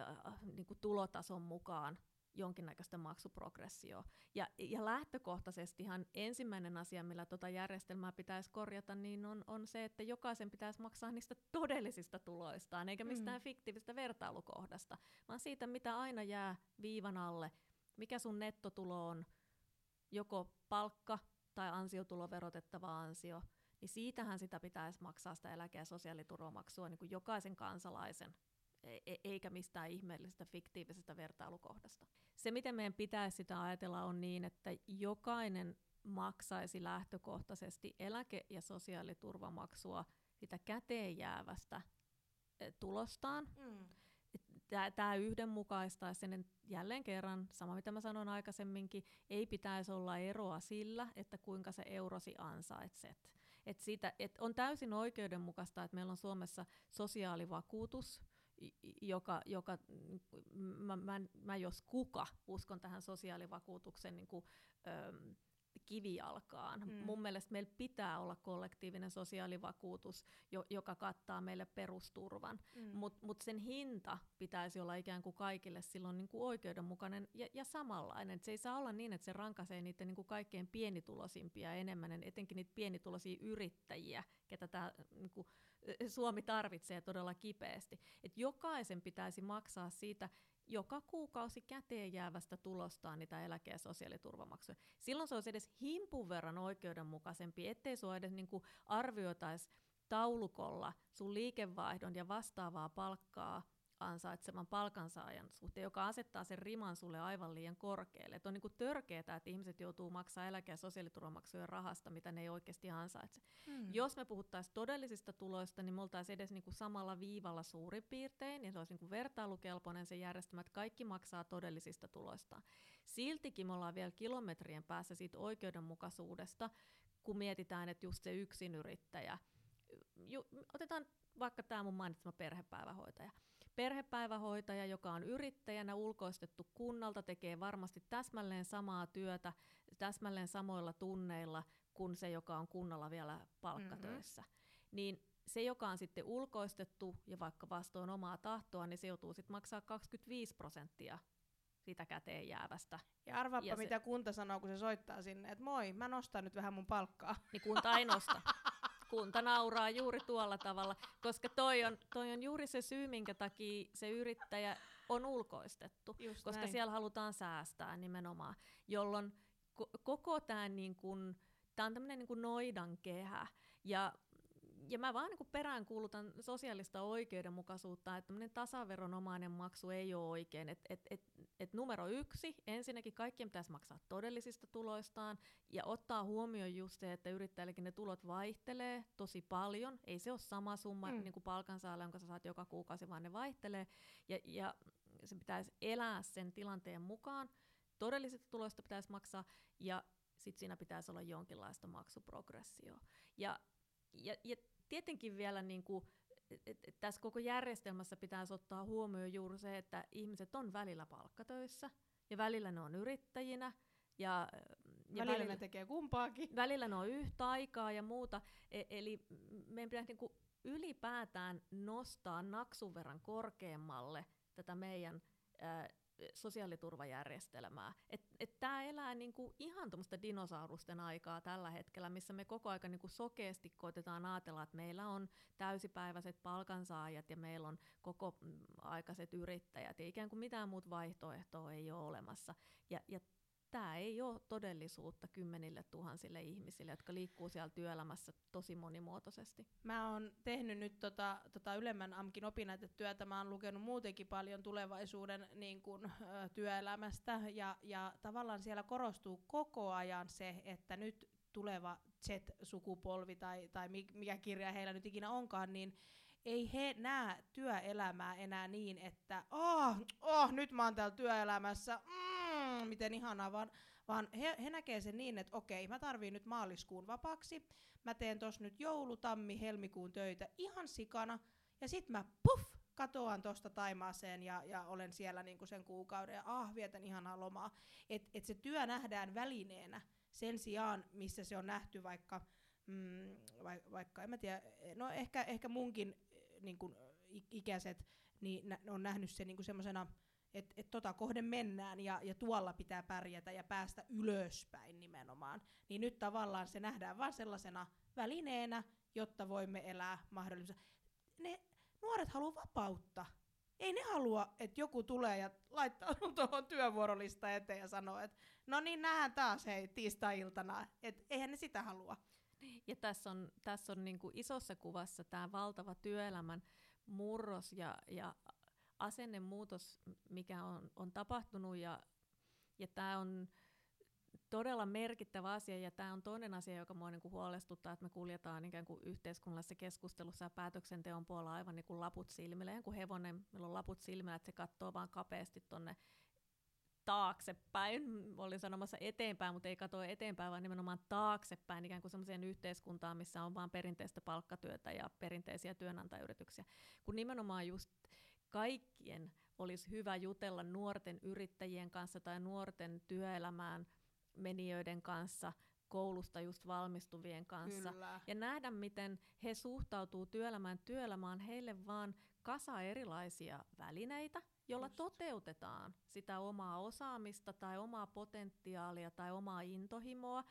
äh, niin kuin tulotason mukaan jonkinnäköistä maksuprogressioa. Ja, ja lähtökohtaisestihan ensimmäinen asia, millä tuota järjestelmää pitäisi korjata, niin on, on se, että jokaisen pitäisi maksaa niistä todellisista tuloistaan, eikä mistään mm. fiktiivistä vertailukohdasta, vaan siitä, mitä aina jää viivan alle, mikä sun nettotulo on, joko palkka tai ansiotulo verotettava ansio, niin siitähän sitä pitäisi maksaa sitä eläke- ja sosiaaliturvamaksua niin kuin jokaisen kansalaisen E-, e-, eikä mistään ihmeellisestä fiktiivisestä vertailukohdasta. Se, miten meidän pitäisi sitä ajatella, on niin, että jokainen maksaisi lähtökohtaisesti eläke- ja sosiaaliturvamaksua sitä käteen jäävästä e, tulostaan. Mm. Tämä yhdenmukaistaisi sen jälleen kerran, sama mitä mä sanoin aikaisemminkin, ei pitäisi olla eroa sillä, että kuinka se eurosi ansaitset. Et siitä, et on täysin oikeudenmukaista, että meillä on Suomessa sosiaalivakuutus, joka, joka mä, mä, mä jos kuka uskon tähän sosiaalivakuutuksen niin kuin, ö, kivijalkaan. Mm. Mun mielestä meillä pitää olla kollektiivinen sosiaalivakuutus, jo, joka kattaa meille perusturvan, mm. mutta mut sen hinta pitäisi olla ikään kuin kaikille silloin niin kuin oikeudenmukainen ja, ja samanlainen. Et se ei saa olla niin, että se rankaisee niitä niin kuin kaikkein pienitulosimpia enemmän, etenkin niitä pienituloisia yrittäjiä, ketä tämä niin kuin, Suomi tarvitsee todella kipeästi. Et jokaisen pitäisi maksaa siitä joka kuukausi käteen jäävästä tulostaan niitä eläke- ja sosiaaliturvamaksuja. Silloin se olisi edes himpun verran oikeudenmukaisempi, ettei sinua edes niinku arvioitaisi taulukolla sun liikevaihdon ja vastaavaa palkkaa ansaitsevan palkansaajan suhteen, joka asettaa sen riman sulle aivan liian korkealle. Et on niin törkeää, että ihmiset joutuu maksamaan eläke- ja sosiaaliturvamaksujen rahasta, mitä ne ei oikeasti ansaitse. Hmm. Jos me puhuttaisiin todellisista tuloista, niin me oltaisiin edes niin kuin samalla viivalla suurin piirtein, ja se olisi niin kuin vertailukelpoinen se järjestelmä, että kaikki maksaa todellisista tuloista. Siltikin me ollaan vielä kilometrien päässä siitä oikeudenmukaisuudesta, kun mietitään, että just se yksinyrittäjä, ju, otetaan vaikka tämä mun mainitsema perhepäivähoitaja perhepäivähoitaja, joka on yrittäjänä ulkoistettu kunnalta, tekee varmasti täsmälleen samaa työtä täsmälleen samoilla tunneilla kuin se, joka on kunnalla vielä palkkatöissä. Mm-hmm. Niin se, joka on sitten ulkoistettu ja vaikka vastoin omaa tahtoa, niin se joutuu sitten maksaa 25 prosenttia sitä käteen jäävästä. Ja arvaappa, ja mitä se... kunta sanoo, kun se soittaa sinne, että moi, mä nostan nyt vähän mun palkkaa. Niin kunta ei nosta. *laughs* kunta nauraa juuri tuolla tavalla, koska toi on, toi on juuri se syy, minkä takia se yrittäjä on ulkoistettu, Just koska näin. siellä halutaan säästää nimenomaan, jolloin ko- koko tämä niin kun, tää on tämmöinen niin noidan kehä, ja ja mä vaan niin peräänkuulutan sosiaalista oikeudenmukaisuutta, että tämmöinen tasaveronomainen maksu ei ole oikein. Et, et, et, et numero yksi, ensinnäkin kaikkien pitäisi maksaa todellisista tuloistaan ja ottaa huomioon just se, että yrittäjällekin ne tulot vaihtelee tosi paljon. Ei se ole sama summa mm. niin kuin palkansaajalle, jonka sä saat joka kuukausi, vaan ne vaihtelee. Ja, ja se pitäisi elää sen tilanteen mukaan. Todellisista tuloista pitäisi maksaa ja sitten siinä pitäisi olla jonkinlaista maksuprogressio. Ja, ja, ja tietenkin vielä niin kuin, tässä koko järjestelmässä pitäisi ottaa huomioon juuri se, että ihmiset on välillä palkkatöissä ja välillä ne on yrittäjinä ja, ja välillä, välillä ne tekee kumpaakin. Välillä ne on yhtä aikaa ja muuta. E, eli meidän pitäisi niin kuin ylipäätään nostaa naksun verran korkeammalle tätä meidän ää, sosiaaliturvajärjestelmää. Et tämä elää niinku ihan tuommoista dinosaurusten aikaa tällä hetkellä, missä me koko ajan niinku sokeasti koitetaan ajatella, että meillä on täysipäiväiset palkansaajat ja meillä on koko aikaiset yrittäjät ja ikään kuin mitään muuta vaihtoehtoa ei ole olemassa. Ja, ja tämä ei ole todellisuutta kymmenille tuhansille ihmisille, jotka liikkuu siellä työelämässä tosi monimuotoisesti. Mä oon tehnyt nyt tota, tota ylemmän AMKin opinnäytetyötä, mä oon lukenut muutenkin paljon tulevaisuuden niin kun, työelämästä, ja, ja tavallaan siellä korostuu koko ajan se, että nyt tuleva Z-sukupolvi tai, tai mikä kirja heillä nyt ikinä onkaan, niin ei he näe työelämää enää niin, että oh, oh nyt mä oon täällä työelämässä, mm, mm, miten ihanaa, vaan, vaan he, he näkee sen niin, että okei, mä tarviin nyt maaliskuun vapaaksi, mä teen tos nyt joulu, tammi, helmikuun töitä ihan sikana, ja sit mä puff, katoan tuosta Taimaaseen ja, ja olen siellä niinku sen kuukauden ja ah, vietän ihanaa lomaa. Että et se työ nähdään välineenä sen sijaan, missä se on nähty vaikka, mm, vaikka en mä tiedä, no ehkä, ehkä munkin niin kun, ikäiset niin on nähnyt se niinku semmoisena, että et tota kohden mennään ja, ja tuolla pitää pärjätä ja päästä ylöspäin nimenomaan. Niin nyt tavallaan se nähdään vain sellaisena välineenä, jotta voimme elää mahdollisuus. Ne nuoret haluaa vapautta. Ei ne halua, että joku tulee ja laittaa *laughs* tuohon työvuorolista eteen ja sanoo, että no niin, nähdään taas hei tiistai-iltana. Et eihän ne sitä halua. Ja tässä on, tässä on niin kuin isossa kuvassa tämä valtava työelämän murros ja, ja asennemuutos, mikä on, on tapahtunut ja, ja tämä on todella merkittävä asia ja tämä on toinen asia, joka minua niin huolestuttaa, että me kuljetaan ikään kuin yhteiskunnallisessa keskustelussa ja päätöksenteon puolella aivan niin kuin laput silmillä, ihan kuin hevonen, meillä on laput silmillä, että se katsoo vaan kapeasti tuonne taaksepäin, olin sanomassa eteenpäin, mutta ei katso eteenpäin, vaan nimenomaan taaksepäin, ikään kuin sellaiseen yhteiskuntaan, missä on vain perinteistä palkkatyötä ja perinteisiä työnantajayrityksiä. Kun nimenomaan just kaikkien olisi hyvä jutella nuorten yrittäjien kanssa tai nuorten työelämään menijöiden kanssa, koulusta just valmistuvien kanssa. Kyllä. Ja nähdä, miten he suhtautuu työelämään. Työelämä on heille vaan kasa erilaisia välineitä, jolla just. toteutetaan sitä omaa osaamista tai omaa potentiaalia tai omaa intohimoa.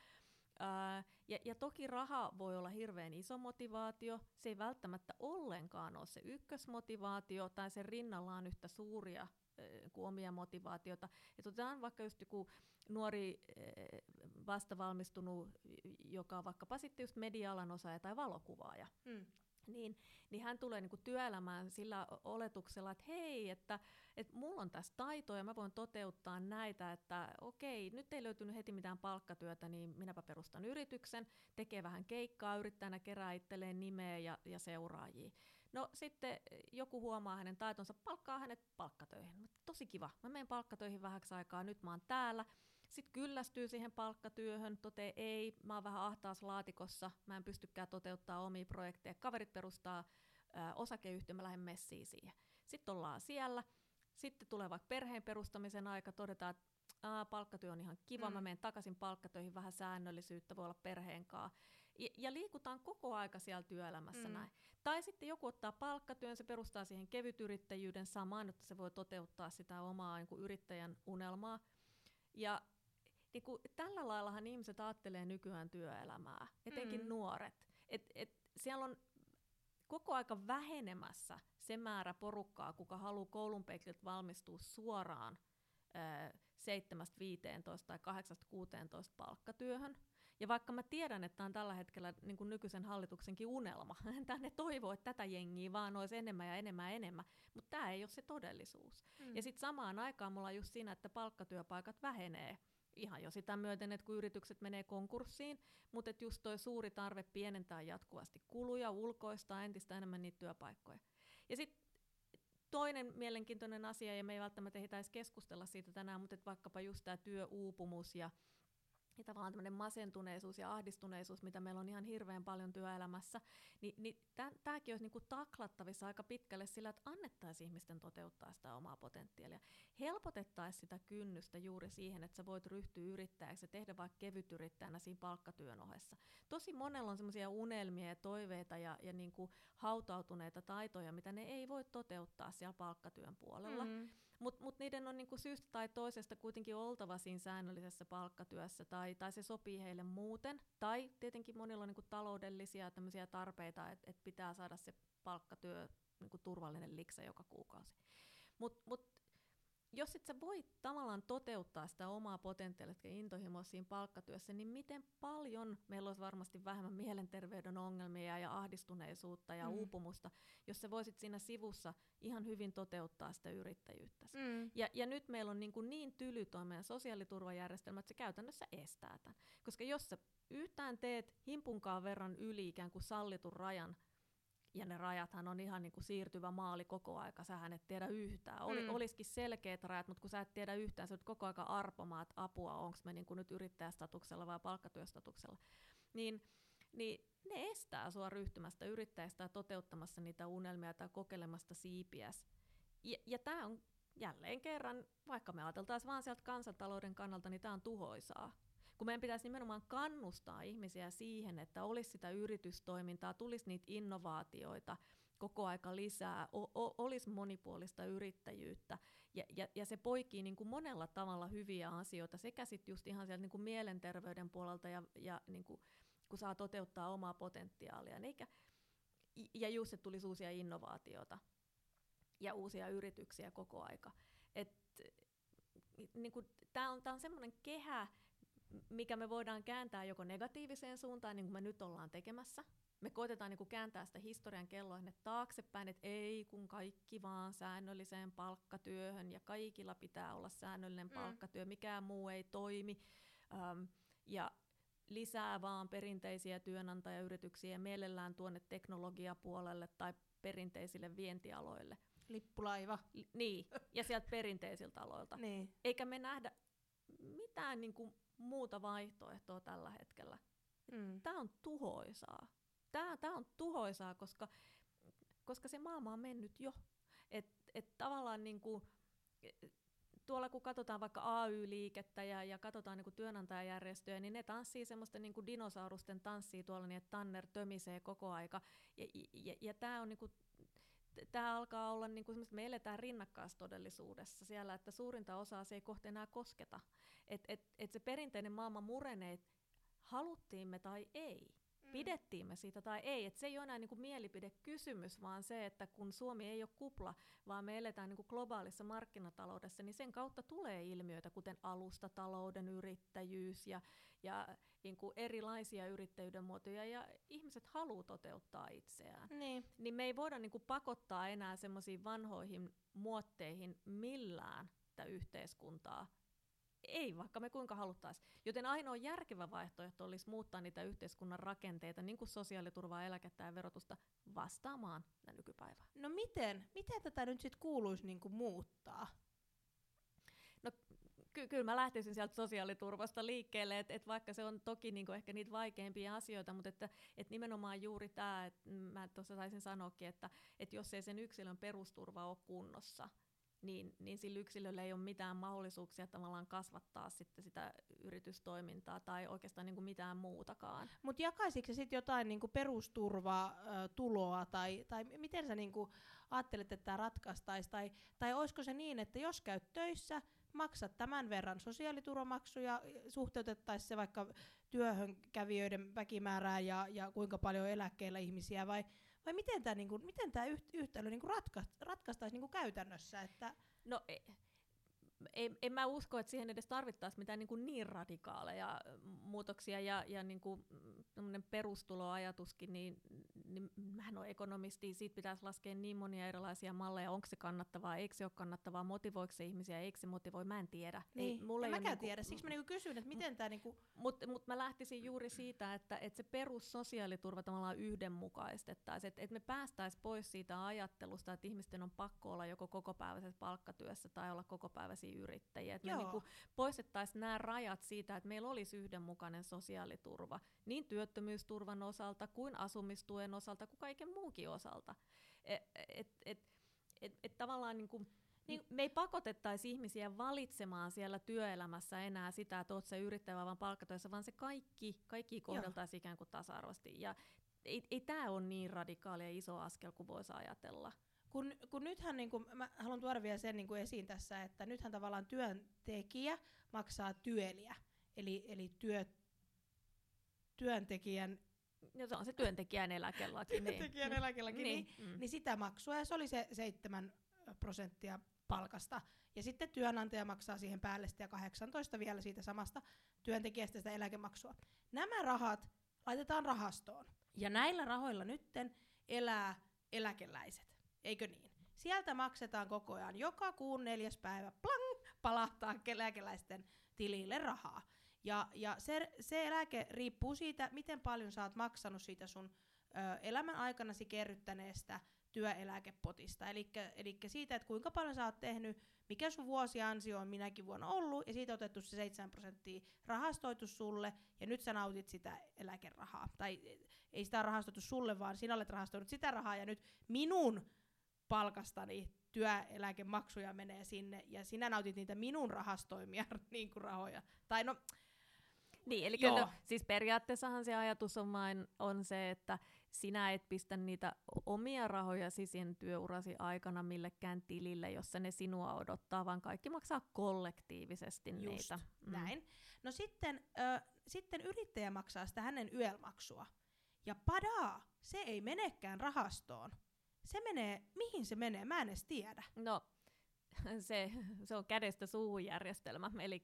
Ää, ja, ja toki raha voi olla hirveän iso motivaatio, se ei välttämättä ollenkaan ole se ykkösmotivaatio tai sen rinnallaan yhtä suuria kuin omia motivaatiota. Et otetaan vaikka just joku nuori vastavalmistunut, joka on vaikkapa sitten just media-alan osaaja tai valokuvaaja. Mm niin, niin hän tulee niinku työelämään sillä oletuksella, että hei, että, että mulla on tässä taitoja ja mä voin toteuttaa näitä, että okei, nyt ei löytynyt heti mitään palkkatyötä, niin minäpä perustan yrityksen, tekee vähän keikkaa, yrittäjänä kerää itselleen nimeä ja, ja seuraajia. No sitten joku huomaa hänen taitonsa, palkkaa hänet palkkatöihin. Tosi kiva, mä menen palkkatöihin vähäksi aikaa, nyt mä oon täällä, sitten kyllästyy siihen palkkatyöhön, tote ei, mä oon vähän ahtaas laatikossa, mä en pystykään toteuttaa omia projekteja. Kaverit perustaa ää, osakeyhtiö, mä lähden messiin siihen. Sitten ollaan siellä, sitten tulee vaikka perheen perustamisen aika, todetaan, että Aa, palkkatyö on ihan kiva, mm. mä menen takaisin palkkatöihin, vähän säännöllisyyttä voi olla perheen kanssa. Ja, ja liikutaan koko aika siellä työelämässä mm. näin. Tai sitten joku ottaa palkkatyön, se perustaa siihen kevytyrittäjyyden samaan, että se voi toteuttaa sitä omaa niin kuin yrittäjän unelmaa. Ja niin kuin, tällä laillahan ihmiset ajattelee nykyään työelämää, etenkin mm. nuoret. Et, et siellä on koko aika vähenemässä se määrä porukkaa, kuka haluaa koulun valmistua suoraan 7-15 tai 8-16 palkkatyöhön. Ja vaikka mä tiedän, että tämä on tällä hetkellä niin kuin nykyisen hallituksenkin unelma, *laughs* tänne toivoo, että tätä jengiä vaan olisi enemmän ja enemmän ja enemmän, mutta tämä ei ole se todellisuus. Mm. Ja sitten samaan aikaan mulla on just siinä, että palkkatyöpaikat vähenee ihan jo sitä myöten, että kun yritykset menee konkurssiin, mutta että just toi suuri tarve pienentää jatkuvasti kuluja, ulkoistaa entistä enemmän niitä työpaikkoja. Ja sitten toinen mielenkiintoinen asia, ja me ei välttämättä ehditä edes keskustella siitä tänään, mutta että vaikkapa just tämä työuupumus ja ja tavallaan tämmöinen masentuneisuus ja ahdistuneisuus, mitä meillä on ihan hirveän paljon työelämässä, niin, niin tämäkin olisi niinku taklattavissa aika pitkälle sillä, että annettaisiin ihmisten toteuttaa sitä omaa potentiaalia. Helpotettaisiin sitä kynnystä juuri siihen, että sä voit ryhtyä yrittäjäksi ja tehdä vaikka kevytyrittäjänä siinä palkkatyön ohessa. Tosi monella on semmoisia unelmia ja toiveita ja, ja niinku hautautuneita taitoja, mitä ne ei voi toteuttaa siellä palkkatyön puolella. Mm. Mutta mut niiden on niinku syystä tai toisesta kuitenkin oltava siinä säännöllisessä palkkatyössä, tai, tai se sopii heille muuten. Tai tietenkin monilla on niinku taloudellisia tarpeita, että et pitää saada se palkkatyö niinku turvallinen liksa joka kuukausi. Mutta mut jos et sä voi tavallaan toteuttaa sitä omaa potentiaalia ja intohimoa siinä palkkatyössä, niin miten paljon meillä olisi varmasti vähemmän mielenterveyden ongelmia ja ahdistuneisuutta ja mm. uupumusta, jos sä voisit siinä sivussa ihan hyvin toteuttaa sitä yrittäjyyttä. Mm. Ja, ja nyt meillä on niin, kuin niin tyly toi meidän sosiaaliturvajärjestelmä, että se käytännössä estää tämän. Koska jos sä yhtään teet himpunkaan verran yli ikään kuin sallitun rajan ja ne rajathan on ihan niin kuin siirtyvä maali koko aika, sähän et tiedä yhtään. Oli, mm. Olisikin selkeät rajat, mutta kun sä et tiedä yhtään, sä koko aika arpomaan, että apua, onko me niin kuin nyt yrittäjästatuksella vai palkkatyöstatuksella, niin, niin ne estää sua ryhtymästä yrittäjästä ja toteuttamassa niitä unelmia tai kokeilemasta siipiäs. Ja, ja tämä on jälleen kerran, vaikka me ajateltaisiin vaan sieltä kansantalouden kannalta, niin tämä on tuhoisaa kun meidän pitäisi nimenomaan kannustaa ihmisiä siihen, että olisi sitä yritystoimintaa, tulisi niitä innovaatioita, koko aika lisää, o- o- olisi monipuolista yrittäjyyttä. Ja, ja, ja se poikii niin kuin monella tavalla hyviä asioita, sekä sitten just ihan sieltä niin kuin mielenterveyden puolelta, ja, ja niin kuin, kun saa toteuttaa omaa potentiaalia. Eikä, ja just, että tulisi uusia innovaatioita ja uusia yrityksiä koko aika. Niin Tämä on, on semmoinen kehä, mikä me voidaan kääntää joko negatiiviseen suuntaan, niin kuin me nyt ollaan tekemässä. Me koitetaan niin kuin kääntää sitä historian kelloa sinne taaksepäin, että ei kun kaikki vaan säännölliseen palkkatyöhön ja kaikilla pitää olla säännöllinen mm. palkkatyö, mikään muu ei toimi. Um, ja lisää vaan perinteisiä työnantajayrityksiä mielellään tuonne teknologiapuolelle tai perinteisille vientialoille. Lippulaiva. L- niin, ja sieltä perinteisiltä aloilta. niin. Eikä me nähdä mitään niin kuin, muuta vaihtoehtoa tällä hetkellä. Mm. Tämä on tuhoisaa. Tämä, tämä on tuhoisaa, koska, koska se maailma on mennyt jo. Et, et tavallaan niin kuin, tuolla kun katsotaan vaikka AY-liikettä ja, ja katsotaan niin kuin työnantajajärjestöjä, niin ne tanssii semmoista niin kuin dinosaurusten tanssia tuolla niin, että Tanner tömisee koko aika. Ja, ja, ja tämä on niin kuin, tämä alkaa olla, niin kuin me eletään rinnakkaistodellisuudessa siellä, että suurinta osaa se ei kohta enää kosketa. Että et, et se perinteinen maailma murenee, haluttiin me tai ei. Mm. Pidettiin me siitä tai ei. Et se ei ole enää niinku mielipidekysymys, vaan se, että kun Suomi ei ole kupla, vaan me eletään niinku globaalissa markkinataloudessa, niin sen kautta tulee ilmiöitä, kuten alustatalouden yrittäjyys ja, ja niinku erilaisia yrittäjyyden muotoja, ja ihmiset haluaa toteuttaa itseään. Niin. niin me ei voida niinku pakottaa enää semmoisiin vanhoihin muotteihin millään tätä yhteiskuntaa ei, vaikka me kuinka haluttaisiin. Joten ainoa järkevä vaihtoehto olisi muuttaa niitä yhteiskunnan rakenteita, niin kuin sosiaaliturvaa, eläkettä ja verotusta, vastaamaan nykypäivää. No miten? Miten tätä nyt sitten kuuluisi niinku muuttaa? No ky- kyllä mä lähtisin sieltä sosiaaliturvasta liikkeelle, että et vaikka se on toki niinku ehkä niitä vaikeimpia asioita, mutta että et nimenomaan juuri tämä, että mä tuossa taisin sanoakin, että et jos ei sen yksilön perusturva ole kunnossa, niin, niin sillä yksilöllä ei ole mitään mahdollisuuksia tavallaan kasvattaa sitten sitä yritystoimintaa tai oikeastaan niin kuin mitään muutakaan. Mutta jakaisitko se sitten jotain niin kuin perusturvatuloa tai, tai miten sä niin kuin ajattelet, että tämä ratkaistaisi? Tai, tai olisiko se niin, että jos käyt töissä, maksat tämän verran sosiaaliturvamaksuja, suhteutettaisiin se vaikka työhön kävijöiden väkimäärää ja, ja kuinka paljon eläkkeellä ihmisiä, vai vai miten tämä niinku, yhtälö niinku ratka, ratkaistaisiin niinku käytännössä? Että no, ei, en mä usko, että siihen edes tarvittaisiin mitään niin, kuin niin radikaaleja muutoksia ja, ja niin kuin perustuloajatuskin, niin, niin mähän olen ekonomisti, siitä pitäisi laskea niin monia erilaisia malleja, onko se kannattavaa, eikö se ole kannattavaa, motivoiko se ihmisiä, eikö se motivoi, mä en tiedä. Niin, ei, mulla en ei mäkään niinku, tiedä, siksi mä niinku kysyn, että miten tämä... Niinku... Mutta mut mä lähtisin juuri siitä, että, että se perussosiaaliturva tavallaan yhdenmukaistettaisiin, että, että me päästäisiin pois siitä ajattelusta, että ihmisten on pakko olla joko kokopäiväisessä palkkatyössä tai olla kokopäiväisiä yrittäjiä. Että me niinku poistettaisiin nämä rajat siitä, että meillä olisi yhdenmukainen sosiaaliturva niin työttömyysturvan osalta kuin asumistuen osalta kuin kaiken muunkin osalta. Et, et, et, et, et tavallaan niinku, niin me ei pakotettaisi ihmisiä valitsemaan siellä työelämässä enää sitä, että olet se yrittäjä vaan palkkatöissä, vaan se kaikki, kaikki kohdeltaisiin ikään kuin tasa-arvoisesti. Ja ei, ei tämä ole niin radikaali ja iso askel kuin voisi ajatella. Kun, kun nythän, niin kun, mä haluan tuoda vielä sen niin kuin esiin tässä, että nythän tavallaan työntekijä maksaa työliä, eli, eli työ, työntekijän No se on se työntekijän eläkelaki. niin. työntekijän eläkelaki, niin, niin, mm. niin sitä maksua, ja se oli se 7 prosenttia palkasta. Ja sitten työnantaja maksaa siihen päälle ja 18 vielä siitä samasta työntekijästä sitä eläkemaksua. Nämä rahat laitetaan rahastoon. Ja näillä rahoilla nytten elää eläkeläiset. Eikö niin? Sieltä maksetaan koko ajan joka kuun neljäs päivä, plang, palahtaa eläkeläisten tilille rahaa. Ja, ja se, se eläke riippuu siitä, miten paljon sä oot maksanut siitä sun ö, elämän aikanasi kerryttäneestä työeläkepotista. Eli siitä, että kuinka paljon sä oot tehnyt, mikä sun vuosiansio on minäkin vuonna ollut, ja siitä otettu se 7 prosenttia rahastoitu sulle, ja nyt sä nautit sitä eläkerahaa. Tai ei sitä rahastoitu sulle, vaan sinä olet rahastoinut sitä rahaa, ja nyt minun palkastani työeläkemaksuja menee sinne, ja sinä nautit niitä minun rahastoimia *laughs* niin kuin rahoja. Tai no, niin, eli kyllä, no, siis periaatteessahan se ajatus on vain on se, että sinä et pistä niitä omia rahoja siihen työurasi aikana millekään tilille, jossa ne sinua odottaa, vaan kaikki maksaa kollektiivisesti Just niitä. Mm. Näin. No sitten, ö, sitten yrittäjä maksaa sitä hänen yelmaksua. Ja padaa, se ei menekään rahastoon. Se menee, mihin se menee, mä en edes tiedä. No, *laughs* se, se on kädestä suuhun järjestelmä. Eli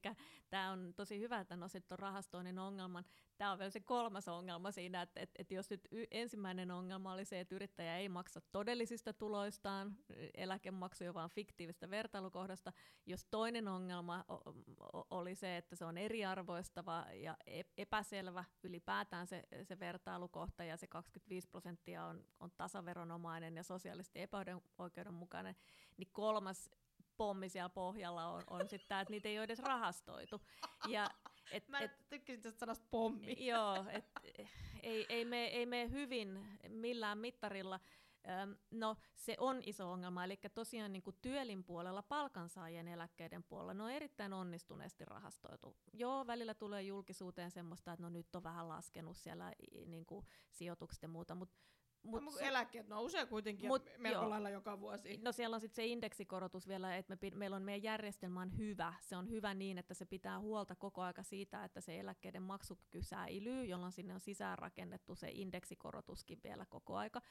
tämä on tosi hyvä, että nostit tuon rahastoinnin ongelman. Tämä on vielä se kolmas ongelma siinä, että, että, että jos nyt y- ensimmäinen ongelma oli se, että yrittäjä ei maksa todellisista tuloistaan eläkemaksuja, vaan fiktiivistä vertailukohdasta. Jos toinen ongelma o- o- oli se, että se on eriarvoistava ja e- epäselvä ylipäätään se, se vertailukohta ja se 25 prosenttia on, on tasaveronomainen ja sosiaalisesti epäoikeudenmukainen, niin kolmas pommi siellä pohjalla on, on sitten tämä, että niitä ei ole edes rahastoitu. Ja, et, Mä et, tykkäsin tästä sanasta pommi. Joo, et, ei, ei, me, ei me hyvin millään mittarilla. No se on iso ongelma, eli tosiaan niin kuin työlin puolella, palkansaajien eläkkeiden puolella, ne on erittäin onnistuneesti rahastoitu. Joo, välillä tulee julkisuuteen semmoista, että no nyt on vähän laskenut siellä niin kuin sijoitukset ja muuta, mutta Mut no, eläkkeet nousee kuitenkin mut, melko lailla joka vuosi. No siellä on sitten se indeksikorotus vielä, että me, meillä on meidän järjestelmä on hyvä. Se on hyvä niin, että se pitää huolta koko aika siitä, että se eläkkeiden maksukyky säilyy, jolloin sinne on sisäänrakennettu se indeksikorotuskin vielä koko aika.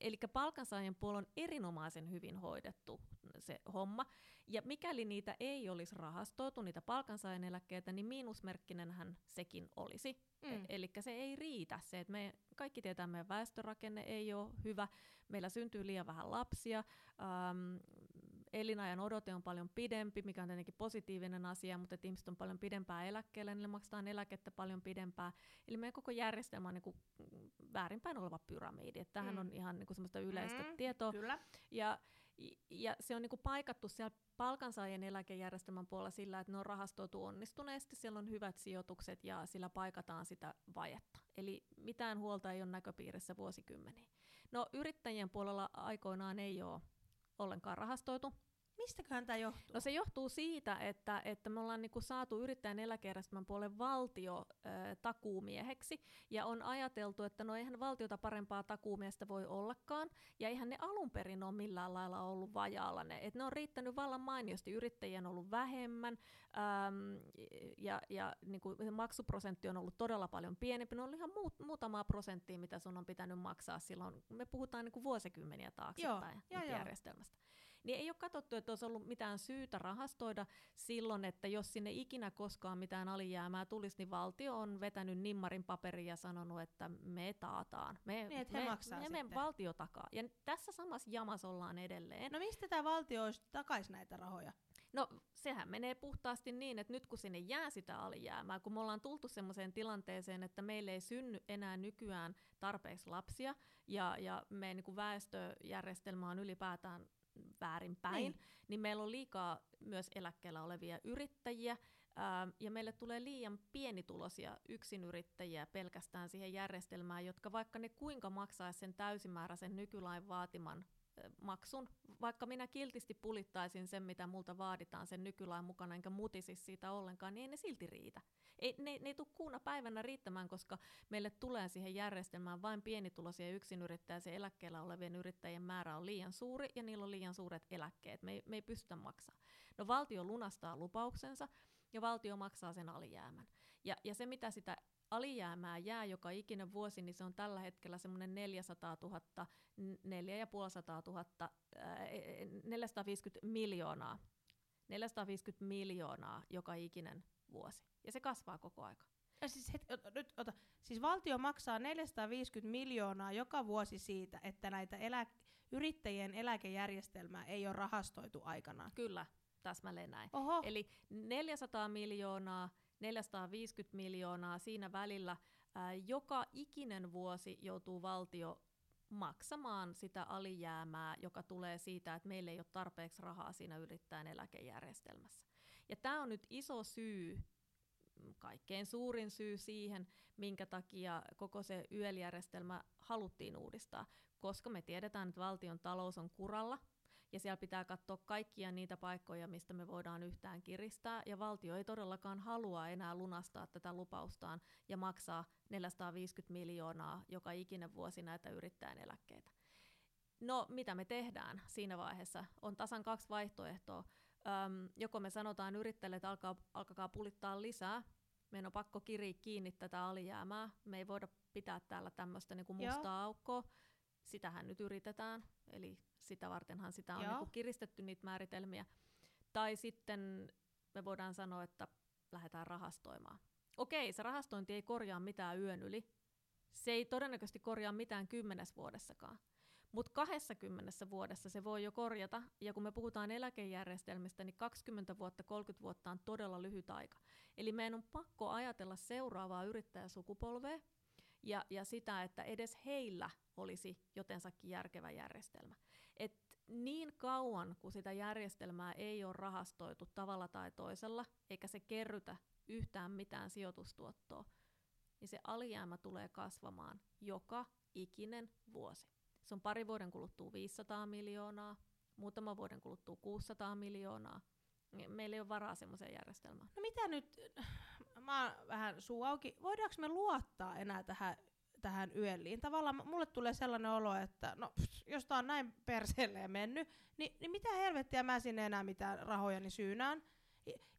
Eli palkansaajien puolella on erinomaisen hyvin hoidettu se homma. Ja mikäli niitä ei olisi rahastoitu, niitä palkansaajan eläkkeitä, niin miinusmerkkinenhän sekin olisi. Mm. E- Eli se ei riitä. Se, että me kaikki tietää, että meidän väestörakenne ei ole hyvä, meillä syntyy liian vähän lapsia, ähm, elinajan odote on paljon pidempi, mikä on tietenkin positiivinen asia, mutta että ihmiset on paljon pidempää eläkkeellä, niin maksetaan eläkettä paljon pidempää. Eli meidän koko järjestelmä on niin kuin väärinpäin oleva pyramidi. Tämähän mm. on ihan niin kuin semmoista yleistä mm, tietoa. Kyllä. Ja, ja se on niin kuin paikattu siellä palkansaajien eläkejärjestelmän puolella sillä, että ne on rahastoitu onnistuneesti, siellä on hyvät sijoitukset ja sillä paikataan sitä vajetta. Eli mitään huolta ei ole näköpiirissä vuosikymmeniin. No yrittäjien puolella aikoinaan ei ole ollenkaan rahastoitu. Mistäköhän tämä johtuu? No se johtuu siitä, että, että me ollaan niinku saatu yrittäjän eläkejärjestelmän puolen valtio ö, takuumieheksi, ja on ajateltu, että no eihän valtiota parempaa takuumiestä voi ollakaan, ja eihän ne alun perin ole millään lailla ollut vajaalla. Ne, et ne on riittänyt vallan mainiosti, yrittäjien on ollut vähemmän, äm, ja, ja niinku, maksuprosentti on ollut todella paljon pienempi. Ne on ihan muut, muutamaa prosenttia, mitä sun on pitänyt maksaa silloin. Me puhutaan niinku vuosikymmeniä taaksepäin joo, joo, järjestelmästä. Joo niin ei ole katsottu, että olisi ollut mitään syytä rahastoida silloin, että jos sinne ikinä koskaan mitään alijäämää tulisi, niin valtio on vetänyt nimmarin paperia ja sanonut, että me taataan. Me, niin, että me, he maksaa me, me valtio takaa. Ja tässä samassa jamassa ollaan edelleen. No mistä tämä valtio olisi takaisin näitä rahoja? No sehän menee puhtaasti niin, että nyt kun sinne jää sitä alijäämää, kun me ollaan tultu sellaiseen tilanteeseen, että meille ei synny enää nykyään tarpeeksi lapsia ja, ja meidän niin väestöjärjestelmä on ylipäätään väärinpäin, niin. niin meillä on liikaa myös eläkkeellä olevia yrittäjiä, ää, ja meille tulee liian pienituloisia yksinyrittäjiä pelkästään siihen järjestelmään, jotka vaikka ne kuinka maksaa sen täysimääräisen nykylain vaatiman maksun, vaikka minä kiltisti pulittaisin sen, mitä multa vaaditaan sen nykylain mukana, enkä mutisi siitä ollenkaan, niin ei ne silti riitä. Ei, ne, ne ei tule kuuna päivänä riittämään, koska meille tulee siihen järjestelmään vain pienituloisia yksinyrittäjiä, se eläkkeellä olevien yrittäjien määrä on liian suuri ja niillä on liian suuret eläkkeet. Me ei, me ei pystytä maksamaan. No valtio lunastaa lupauksensa ja valtio maksaa sen alijäämän. Ja, ja se, mitä sitä alijäämää jää joka ikinen vuosi, niin se on tällä hetkellä semmoinen 400 000, 450 000, 450 miljoonaa. 450 miljoonaa joka ikinen vuosi. Ja se kasvaa koko aika. Ja siis, het, ota, nyt, ota, siis valtio maksaa 450 miljoonaa joka vuosi siitä, että näitä elä, yrittäjien eläkejärjestelmää ei ole rahastoitu aikanaan. Kyllä, täsmälleen näin. Oho. Eli 400 miljoonaa 450 miljoonaa siinä välillä. Joka ikinen vuosi joutuu valtio maksamaan sitä alijäämää, joka tulee siitä, että meillä ei ole tarpeeksi rahaa siinä yrittäjän eläkejärjestelmässä. Ja tämä on nyt iso syy, kaikkein suurin syy siihen, minkä takia koko se YEL-järjestelmä haluttiin uudistaa, koska me tiedetään, että valtion talous on kuralla, ja siellä pitää katsoa kaikkia niitä paikkoja, mistä me voidaan yhtään kiristää, ja valtio ei todellakaan halua enää lunastaa tätä lupaustaan ja maksaa 450 miljoonaa joka ikinen vuosi näitä yrittäjän eläkkeitä. No, mitä me tehdään siinä vaiheessa? On tasan kaksi vaihtoehtoa. Öm, joko me sanotaan yrittäjille, että alkaa, alkakaa pulittaa lisää, meidän on pakko kiri kiinni tätä alijäämää, me ei voida pitää täällä tämmöistä niinku mustaa Joo. aukkoa, sitähän nyt yritetään, eli sitä vartenhan sitä on niinku kiristetty niitä määritelmiä. Tai sitten me voidaan sanoa, että lähdetään rahastoimaan. Okei, se rahastointi ei korjaa mitään yön yli. Se ei todennäköisesti korjaa mitään kymmenes vuodessakaan. Mutta 20 vuodessa se voi jo korjata, ja kun me puhutaan eläkejärjestelmistä, niin 20 vuotta, 30 vuotta on todella lyhyt aika. Eli meidän on pakko ajatella seuraavaa yrittäjäsukupolvea, ja, ja sitä, että edes heillä olisi jotensakin järkevä järjestelmä. Et niin kauan, kun sitä järjestelmää ei ole rahastoitu tavalla tai toisella, eikä se kerrytä yhtään mitään sijoitustuottoa, niin se alijäämä tulee kasvamaan joka ikinen vuosi. Se on pari vuoden kuluttua 500 miljoonaa, muutama vuoden kuluttua 600 miljoonaa. Meillä ei ole varaa semmoiseen järjestelmään. No mitä nyt, mä oon vähän suu auki, voidaanko me luottaa enää tähän, tähän yölliin? Tavallaan mulle tulee sellainen olo, että no, pff, jos tää on näin perseelleen mennyt, niin, niin mitä helvettiä mä sinne enää mitään rahojani syynään?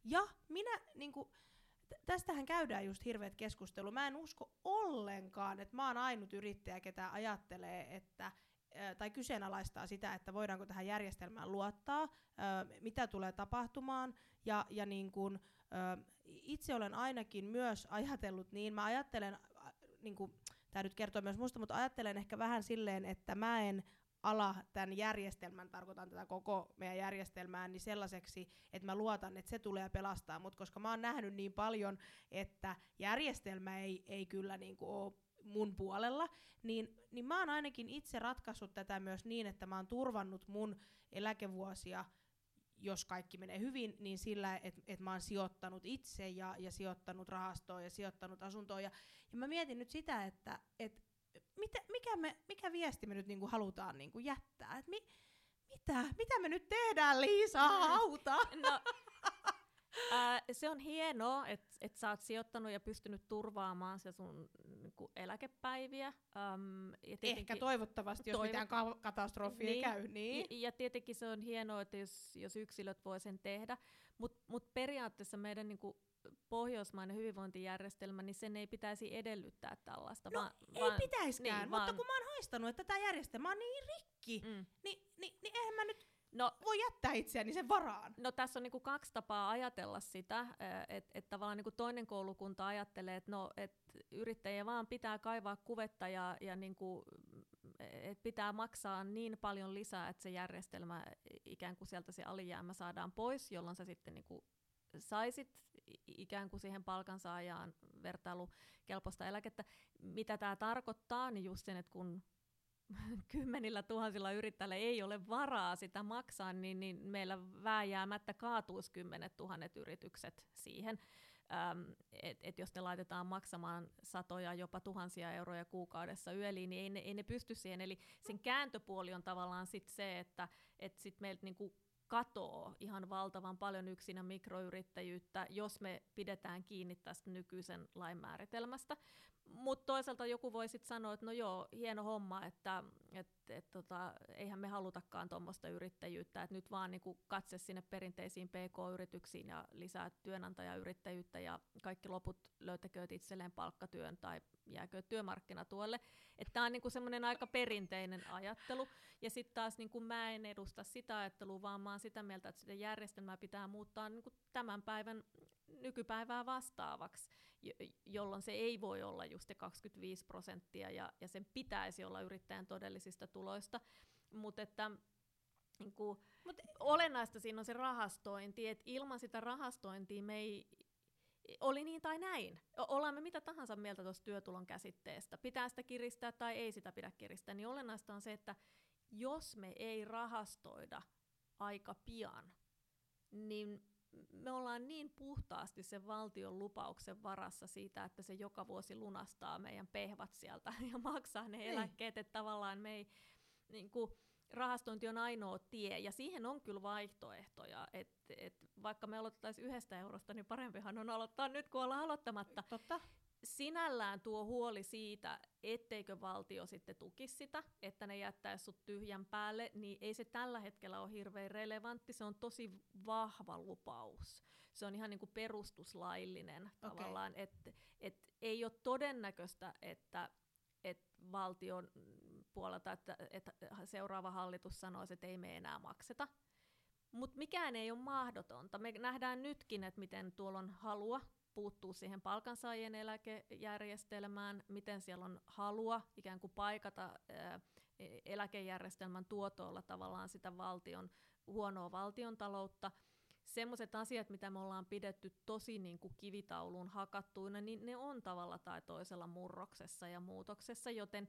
Ja minä, niinku, tästähän käydään just hirveät keskustelu. Mä en usko ollenkaan, että mä oon ainut yrittäjä, ketä ajattelee, että tai kyseenalaistaa sitä, että voidaanko tähän järjestelmään luottaa, mitä tulee tapahtumaan, ja, ja niin kun, itse olen ainakin myös ajatellut niin, mä ajattelen, niin kuin, tämä nyt kertoo myös musta, mutta ajattelen ehkä vähän silleen, että mä en ala tämän järjestelmän, tarkoitan tätä koko meidän järjestelmää, niin sellaiseksi, että mä luotan, että se tulee pelastaa. Mut, koska mä oon nähnyt niin paljon, että järjestelmä ei, ei kyllä niin kuin ole mun puolella, niin, niin mä oon ainakin itse ratkaissut tätä myös niin, että mä oon turvannut mun eläkevuosia jos kaikki menee hyvin, niin sillä, että et mä oon sijoittanut itse ja, ja sijoittanut rahastoon ja sijoittanut asuntoon. Ja, ja mä mietin nyt sitä, että et mitä, mikä, me, mikä viesti me nyt niinku halutaan niinku jättää. Et mi, mitä? Mitä me nyt tehdään, Liisa? Auta! No, *laughs* Ää, se on hienoa, että et sä oot sijoittanut ja pystynyt turvaamaan se sun niinku, eläkepäiviä. Äm, ja Ehkä toivottavasti, jos mitään ka- katastrofia niin, käy. Niin. Ja, ja tietenkin se on hienoa, että jos, jos yksilöt voi sen tehdä, mutta mut periaatteessa meidän niinku, pohjoismainen hyvinvointijärjestelmä, niin sen ei pitäisi edellyttää tällaista. No, vaan, ei vaan, pitäiskään, niin, mutta vaan... kun mä oon haistanut, että tämä järjestelmä on niin rikki, mm. niin, niin, niin eihän mä nyt No, voi jättää itseäni sen varaan. No tässä on niinku kaksi tapaa ajatella sitä, että et tavallaan niinku toinen koulukunta ajattelee, että no, et yrittäjä vaan pitää kaivaa kuvetta ja, ja niinku, et pitää maksaa niin paljon lisää, että se järjestelmä ikään kuin sieltä se alijäämä saadaan pois, jolloin sä sitten niinku saisit ikään kuin siihen palkansaajaan vertailukelpoista eläkettä. Mitä tämä tarkoittaa, niin just sen, että kun *laughs* kymmenillä tuhansilla yrittäjillä ei ole varaa sitä maksaa, niin, niin meillä vääjäämättä kaatuisi kymmenet tuhannet yritykset siihen. Ähm, et, et jos ne laitetaan maksamaan satoja, jopa tuhansia euroja kuukaudessa yöliin, niin ei ne, ei ne pysty siihen. Eli sen kääntöpuoli on tavallaan sit se, että et sit meiltä niinku katoo ihan valtavan paljon yksinä mikroyrittäjyyttä, jos me pidetään kiinni tästä nykyisen lain määritelmästä. Mutta toisaalta joku voi sitten sanoa, että no joo, hieno homma, että et, et, tota, eihän me halutakaan tuommoista yrittäjyyttä, että nyt vaan niinku katse sinne perinteisiin PK-yrityksiin ja lisää työnantajayrittäjyyttä ja kaikki loput löytäkööt itselleen palkkatyön tai jääkö työmarkkinatuelle. Tämä on niinku semmoinen aika perinteinen ajattelu. Ja sitten taas niinku mä en edusta sitä ajattelua, vaan mä oon sitä mieltä, että sitä järjestelmää pitää muuttaa niinku tämän päivän nykypäivää vastaavaksi, jolloin se ei voi olla just 25 prosenttia ja, ja sen pitäisi olla yrittäjän todellisista tuloista. Mutta että niin kuin, Mut, olennaista siinä on se rahastointi, että ilman sitä rahastointia me ei, oli niin tai näin. Ollaan me mitä tahansa mieltä tuosta työtulon käsitteestä. Pitää sitä kiristää tai ei sitä pidä kiristää. Niin olennaista on se, että jos me ei rahastoida aika pian, niin me ollaan niin puhtaasti sen valtion lupauksen varassa siitä, että se joka vuosi lunastaa meidän pehvat sieltä *laughs* ja maksaa ne niin. eläkkeet, että tavallaan me ei, niin kuin, rahastointi on ainoa tie, ja siihen on kyllä vaihtoehtoja, että et vaikka me aloitettaisiin yhdestä eurosta, niin parempihan on aloittaa nyt, kun ollaan aloittamatta. Totta. Sinällään tuo huoli siitä, etteikö valtio sitten tukisi sitä, että ne jättäisi sut tyhjän päälle, niin ei se tällä hetkellä ole hirveän relevantti, se on tosi vahva lupaus. Se on ihan niin kuin perustuslaillinen okay. tavallaan, että et ei ole todennäköistä, että et valtion puolelta, että, että seuraava hallitus sanoisi, että ei me enää makseta. Mutta mikään ei ole mahdotonta. Me nähdään nytkin, että miten tuolla on halua puuttuu siihen palkansaajien eläkejärjestelmään, miten siellä on halua ikään kuin paikata eläkejärjestelmän tuotolla tavallaan sitä valtion, huonoa valtion taloutta. Semmoiset asiat, mitä me ollaan pidetty tosi niin kuin kivitauluun hakattuina, niin ne on tavalla tai toisella murroksessa ja muutoksessa, joten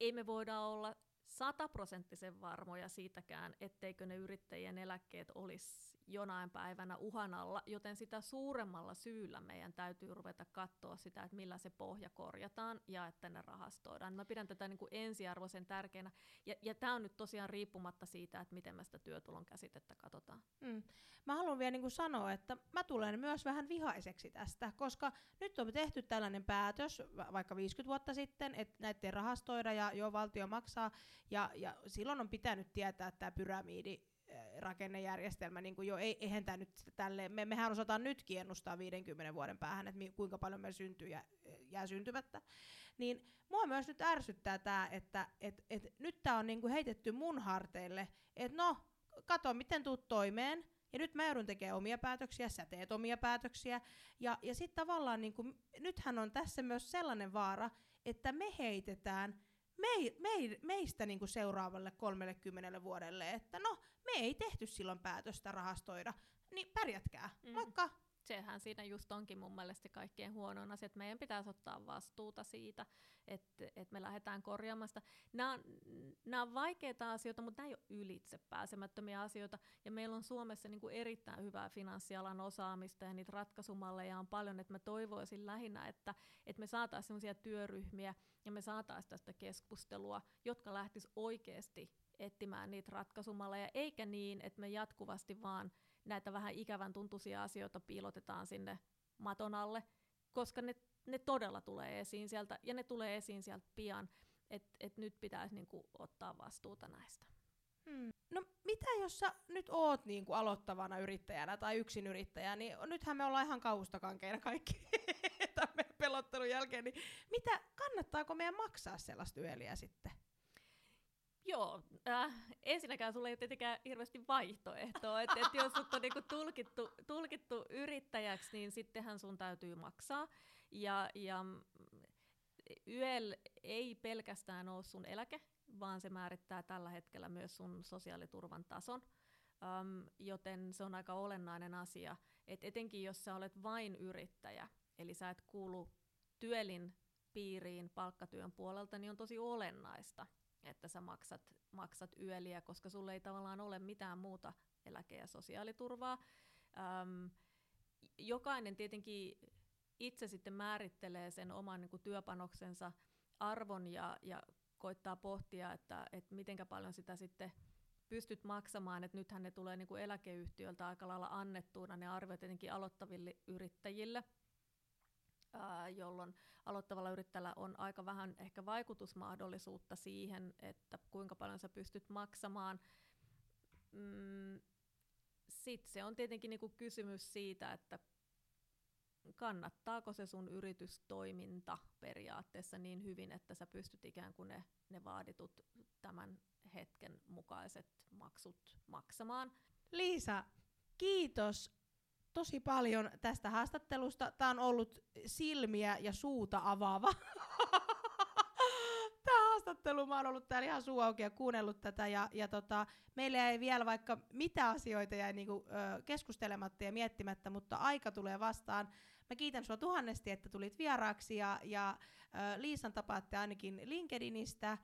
ei me voida olla sataprosenttisen varmoja siitäkään, etteikö ne yrittäjien eläkkeet olisi jonain päivänä uhan alla, joten sitä suuremmalla syyllä meidän täytyy ruveta katsoa sitä, että millä se pohja korjataan ja että ne rahastoidaan. Mä pidän tätä niin kuin ensiarvoisen tärkeänä, ja, ja tämä on nyt tosiaan riippumatta siitä, että miten me sitä työtulon käsitettä katsotaan. Mm. Mä haluan vielä niin kuin sanoa, että mä tulen myös vähän vihaiseksi tästä, koska nyt on tehty tällainen päätös vaikka 50 vuotta sitten, että näitä rahastoida ja jo valtio maksaa, ja, ja silloin on pitänyt tietää, tämä pyramidi rakennejärjestelmä, niin kuin jo, ei, eihän tämä nyt tälle, me, mehän osataan nytkin ennustaa 50 vuoden päähän, että mi, kuinka paljon me syntyy ja jää syntymättä, niin mua myös nyt ärsyttää tämä, että et, et, nyt tämä on niinku heitetty mun harteille, että no, kato miten tuut toimeen, ja nyt mä joudun tekemään omia päätöksiä, sä teet omia päätöksiä, ja, ja sitten tavallaan niinku, nythän on tässä myös sellainen vaara, että me heitetään me, me, meistä niin kuin seuraavalle 30 vuodelle, että no, me ei tehty silloin päätöstä rahastoida, niin pärjätkää, mm. moikka! Sehän siinä just onkin mun mielestä kaikkein huonoin asia, että meidän pitäisi ottaa vastuuta siitä, että, että me lähdetään korjaamaan sitä. Nämä, nämä on vaikeita asioita, mutta nämä ei ole ylitse pääsemättömiä asioita, ja meillä on Suomessa niin kuin erittäin hyvää finanssialan osaamista, ja niitä ratkaisumalleja on paljon, että mä toivoisin lähinnä, että, että me saataisiin sellaisia työryhmiä, ja me saataisiin tästä keskustelua, jotka lähtis oikeasti etsimään niitä ratkaisumalleja, eikä niin, että me jatkuvasti vaan näitä vähän ikävän tuntuisia asioita piilotetaan sinne maton alle, koska ne, ne todella tulee esiin sieltä, ja ne tulee esiin sieltä pian, että et nyt pitäisi niinku ottaa vastuuta näistä. Hmm. No mitä jos sä nyt oot niinku aloittavana yrittäjänä tai yrittäjä, niin nythän me ollaan ihan kaustakankeina kaikki *laughs* tämän pelottelun jälkeen, niin mitä, kannattaako meidän maksaa sellaista yöliä sitten? Joo, äh, ensinnäkään sulla ei ole tietenkään hirveästi vaihtoehtoa, että et jos sut on niinku tulkittu, tulkittu yrittäjäksi, niin sittenhän sun täytyy maksaa. Ja, ja YEL ei pelkästään ole sun eläke, vaan se määrittää tällä hetkellä myös sun sosiaaliturvan tason. Um, joten se on aika olennainen asia, että etenkin jos sä olet vain yrittäjä, eli sä et kuulu työlin piiriin palkkatyön puolelta, niin on tosi olennaista, että sä maksat, maksat yöliä, koska sulle ei tavallaan ole mitään muuta eläke- ja sosiaaliturvaa. Um, jokainen tietenkin itse sitten määrittelee sen oman niin kuin työpanoksensa arvon ja, ja koittaa pohtia, että, että miten paljon sitä sitten pystyt maksamaan, että nythän ne tulee niin kuin eläkeyhtiöltä aika lailla annettuuna ne arviot tietenkin aloittaville yrittäjille, jolloin aloittavalla yrittäjällä on aika vähän ehkä vaikutusmahdollisuutta siihen, että kuinka paljon sä pystyt maksamaan. Mm, Sitten se on tietenkin niinku kysymys siitä, että kannattaako se sun yritystoiminta periaatteessa niin hyvin, että sä pystyt ikään kuin ne, ne vaaditut tämän hetken mukaiset maksut maksamaan. Liisa, kiitos tosi paljon tästä haastattelusta. Tämä on ollut silmiä ja suuta avaava. *laughs* Tämä haastattelu, mä oon ollut täällä ihan suu auki ja kuunnellut tätä. Ja, ja tota, meillä ei vielä vaikka mitä asioita jäi niinku, ö, keskustelematta ja miettimättä, mutta aika tulee vastaan. Mä kiitän sua tuhannesti, että tulit vieraaksi ja, ja ö, Liisan tapaatte ainakin LinkedInistä.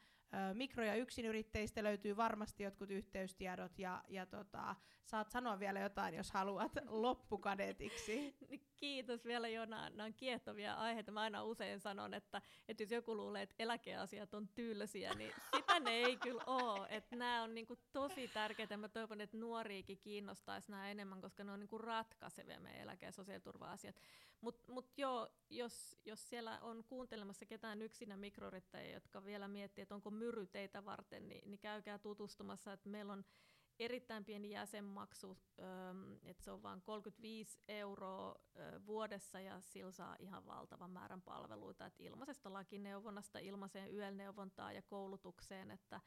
Mikro- ja yksinyrittäjistä löytyy varmasti jotkut yhteystiedot ja, ja tota, saat sanoa vielä jotain, jos haluat *laughs* loppukadetiksi. Kiitos vielä Jona, nämä on kiehtovia aiheita. Mä aina usein sanon, että, että jos joku luulee, että eläkeasiat on tylsiä, niin *laughs* sitä ne ei kyllä ole. Että nämä on niinku tosi tärkeitä. Mä toivon, että nuoriikin kiinnostaisi nämä enemmän, koska ne on niinku ratkaisevia meidän eläke- ja sosiaaliturva-asiat. Mutta mut joo, jos, jos siellä on kuuntelemassa ketään yksinä mikrorittajia, jotka vielä miettii, että onko myry teitä varten, niin, niin käykää tutustumassa, että meillä on erittäin pieni jäsenmaksu, että se on vain 35 euroa vuodessa ja sillä saa ihan valtavan määrän palveluita, että ilmaisesta lakineuvonnasta, ilmaiseen yölneuvontaan ja koulutukseen, että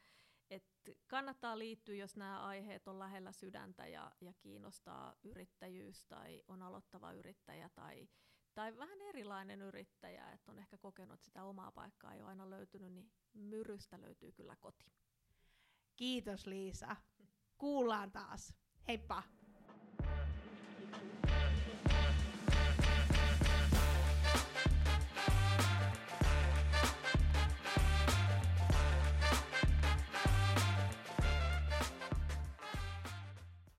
et kannattaa liittyä, jos nämä aiheet on lähellä sydäntä ja, ja kiinnostaa yrittäjyys tai on aloittava yrittäjä tai, tai vähän erilainen yrittäjä, että on ehkä kokenut, sitä omaa paikkaa ei ole aina löytynyt, niin myrystä löytyy kyllä koti. Kiitos Liisa. Kuullaan taas. Heippa!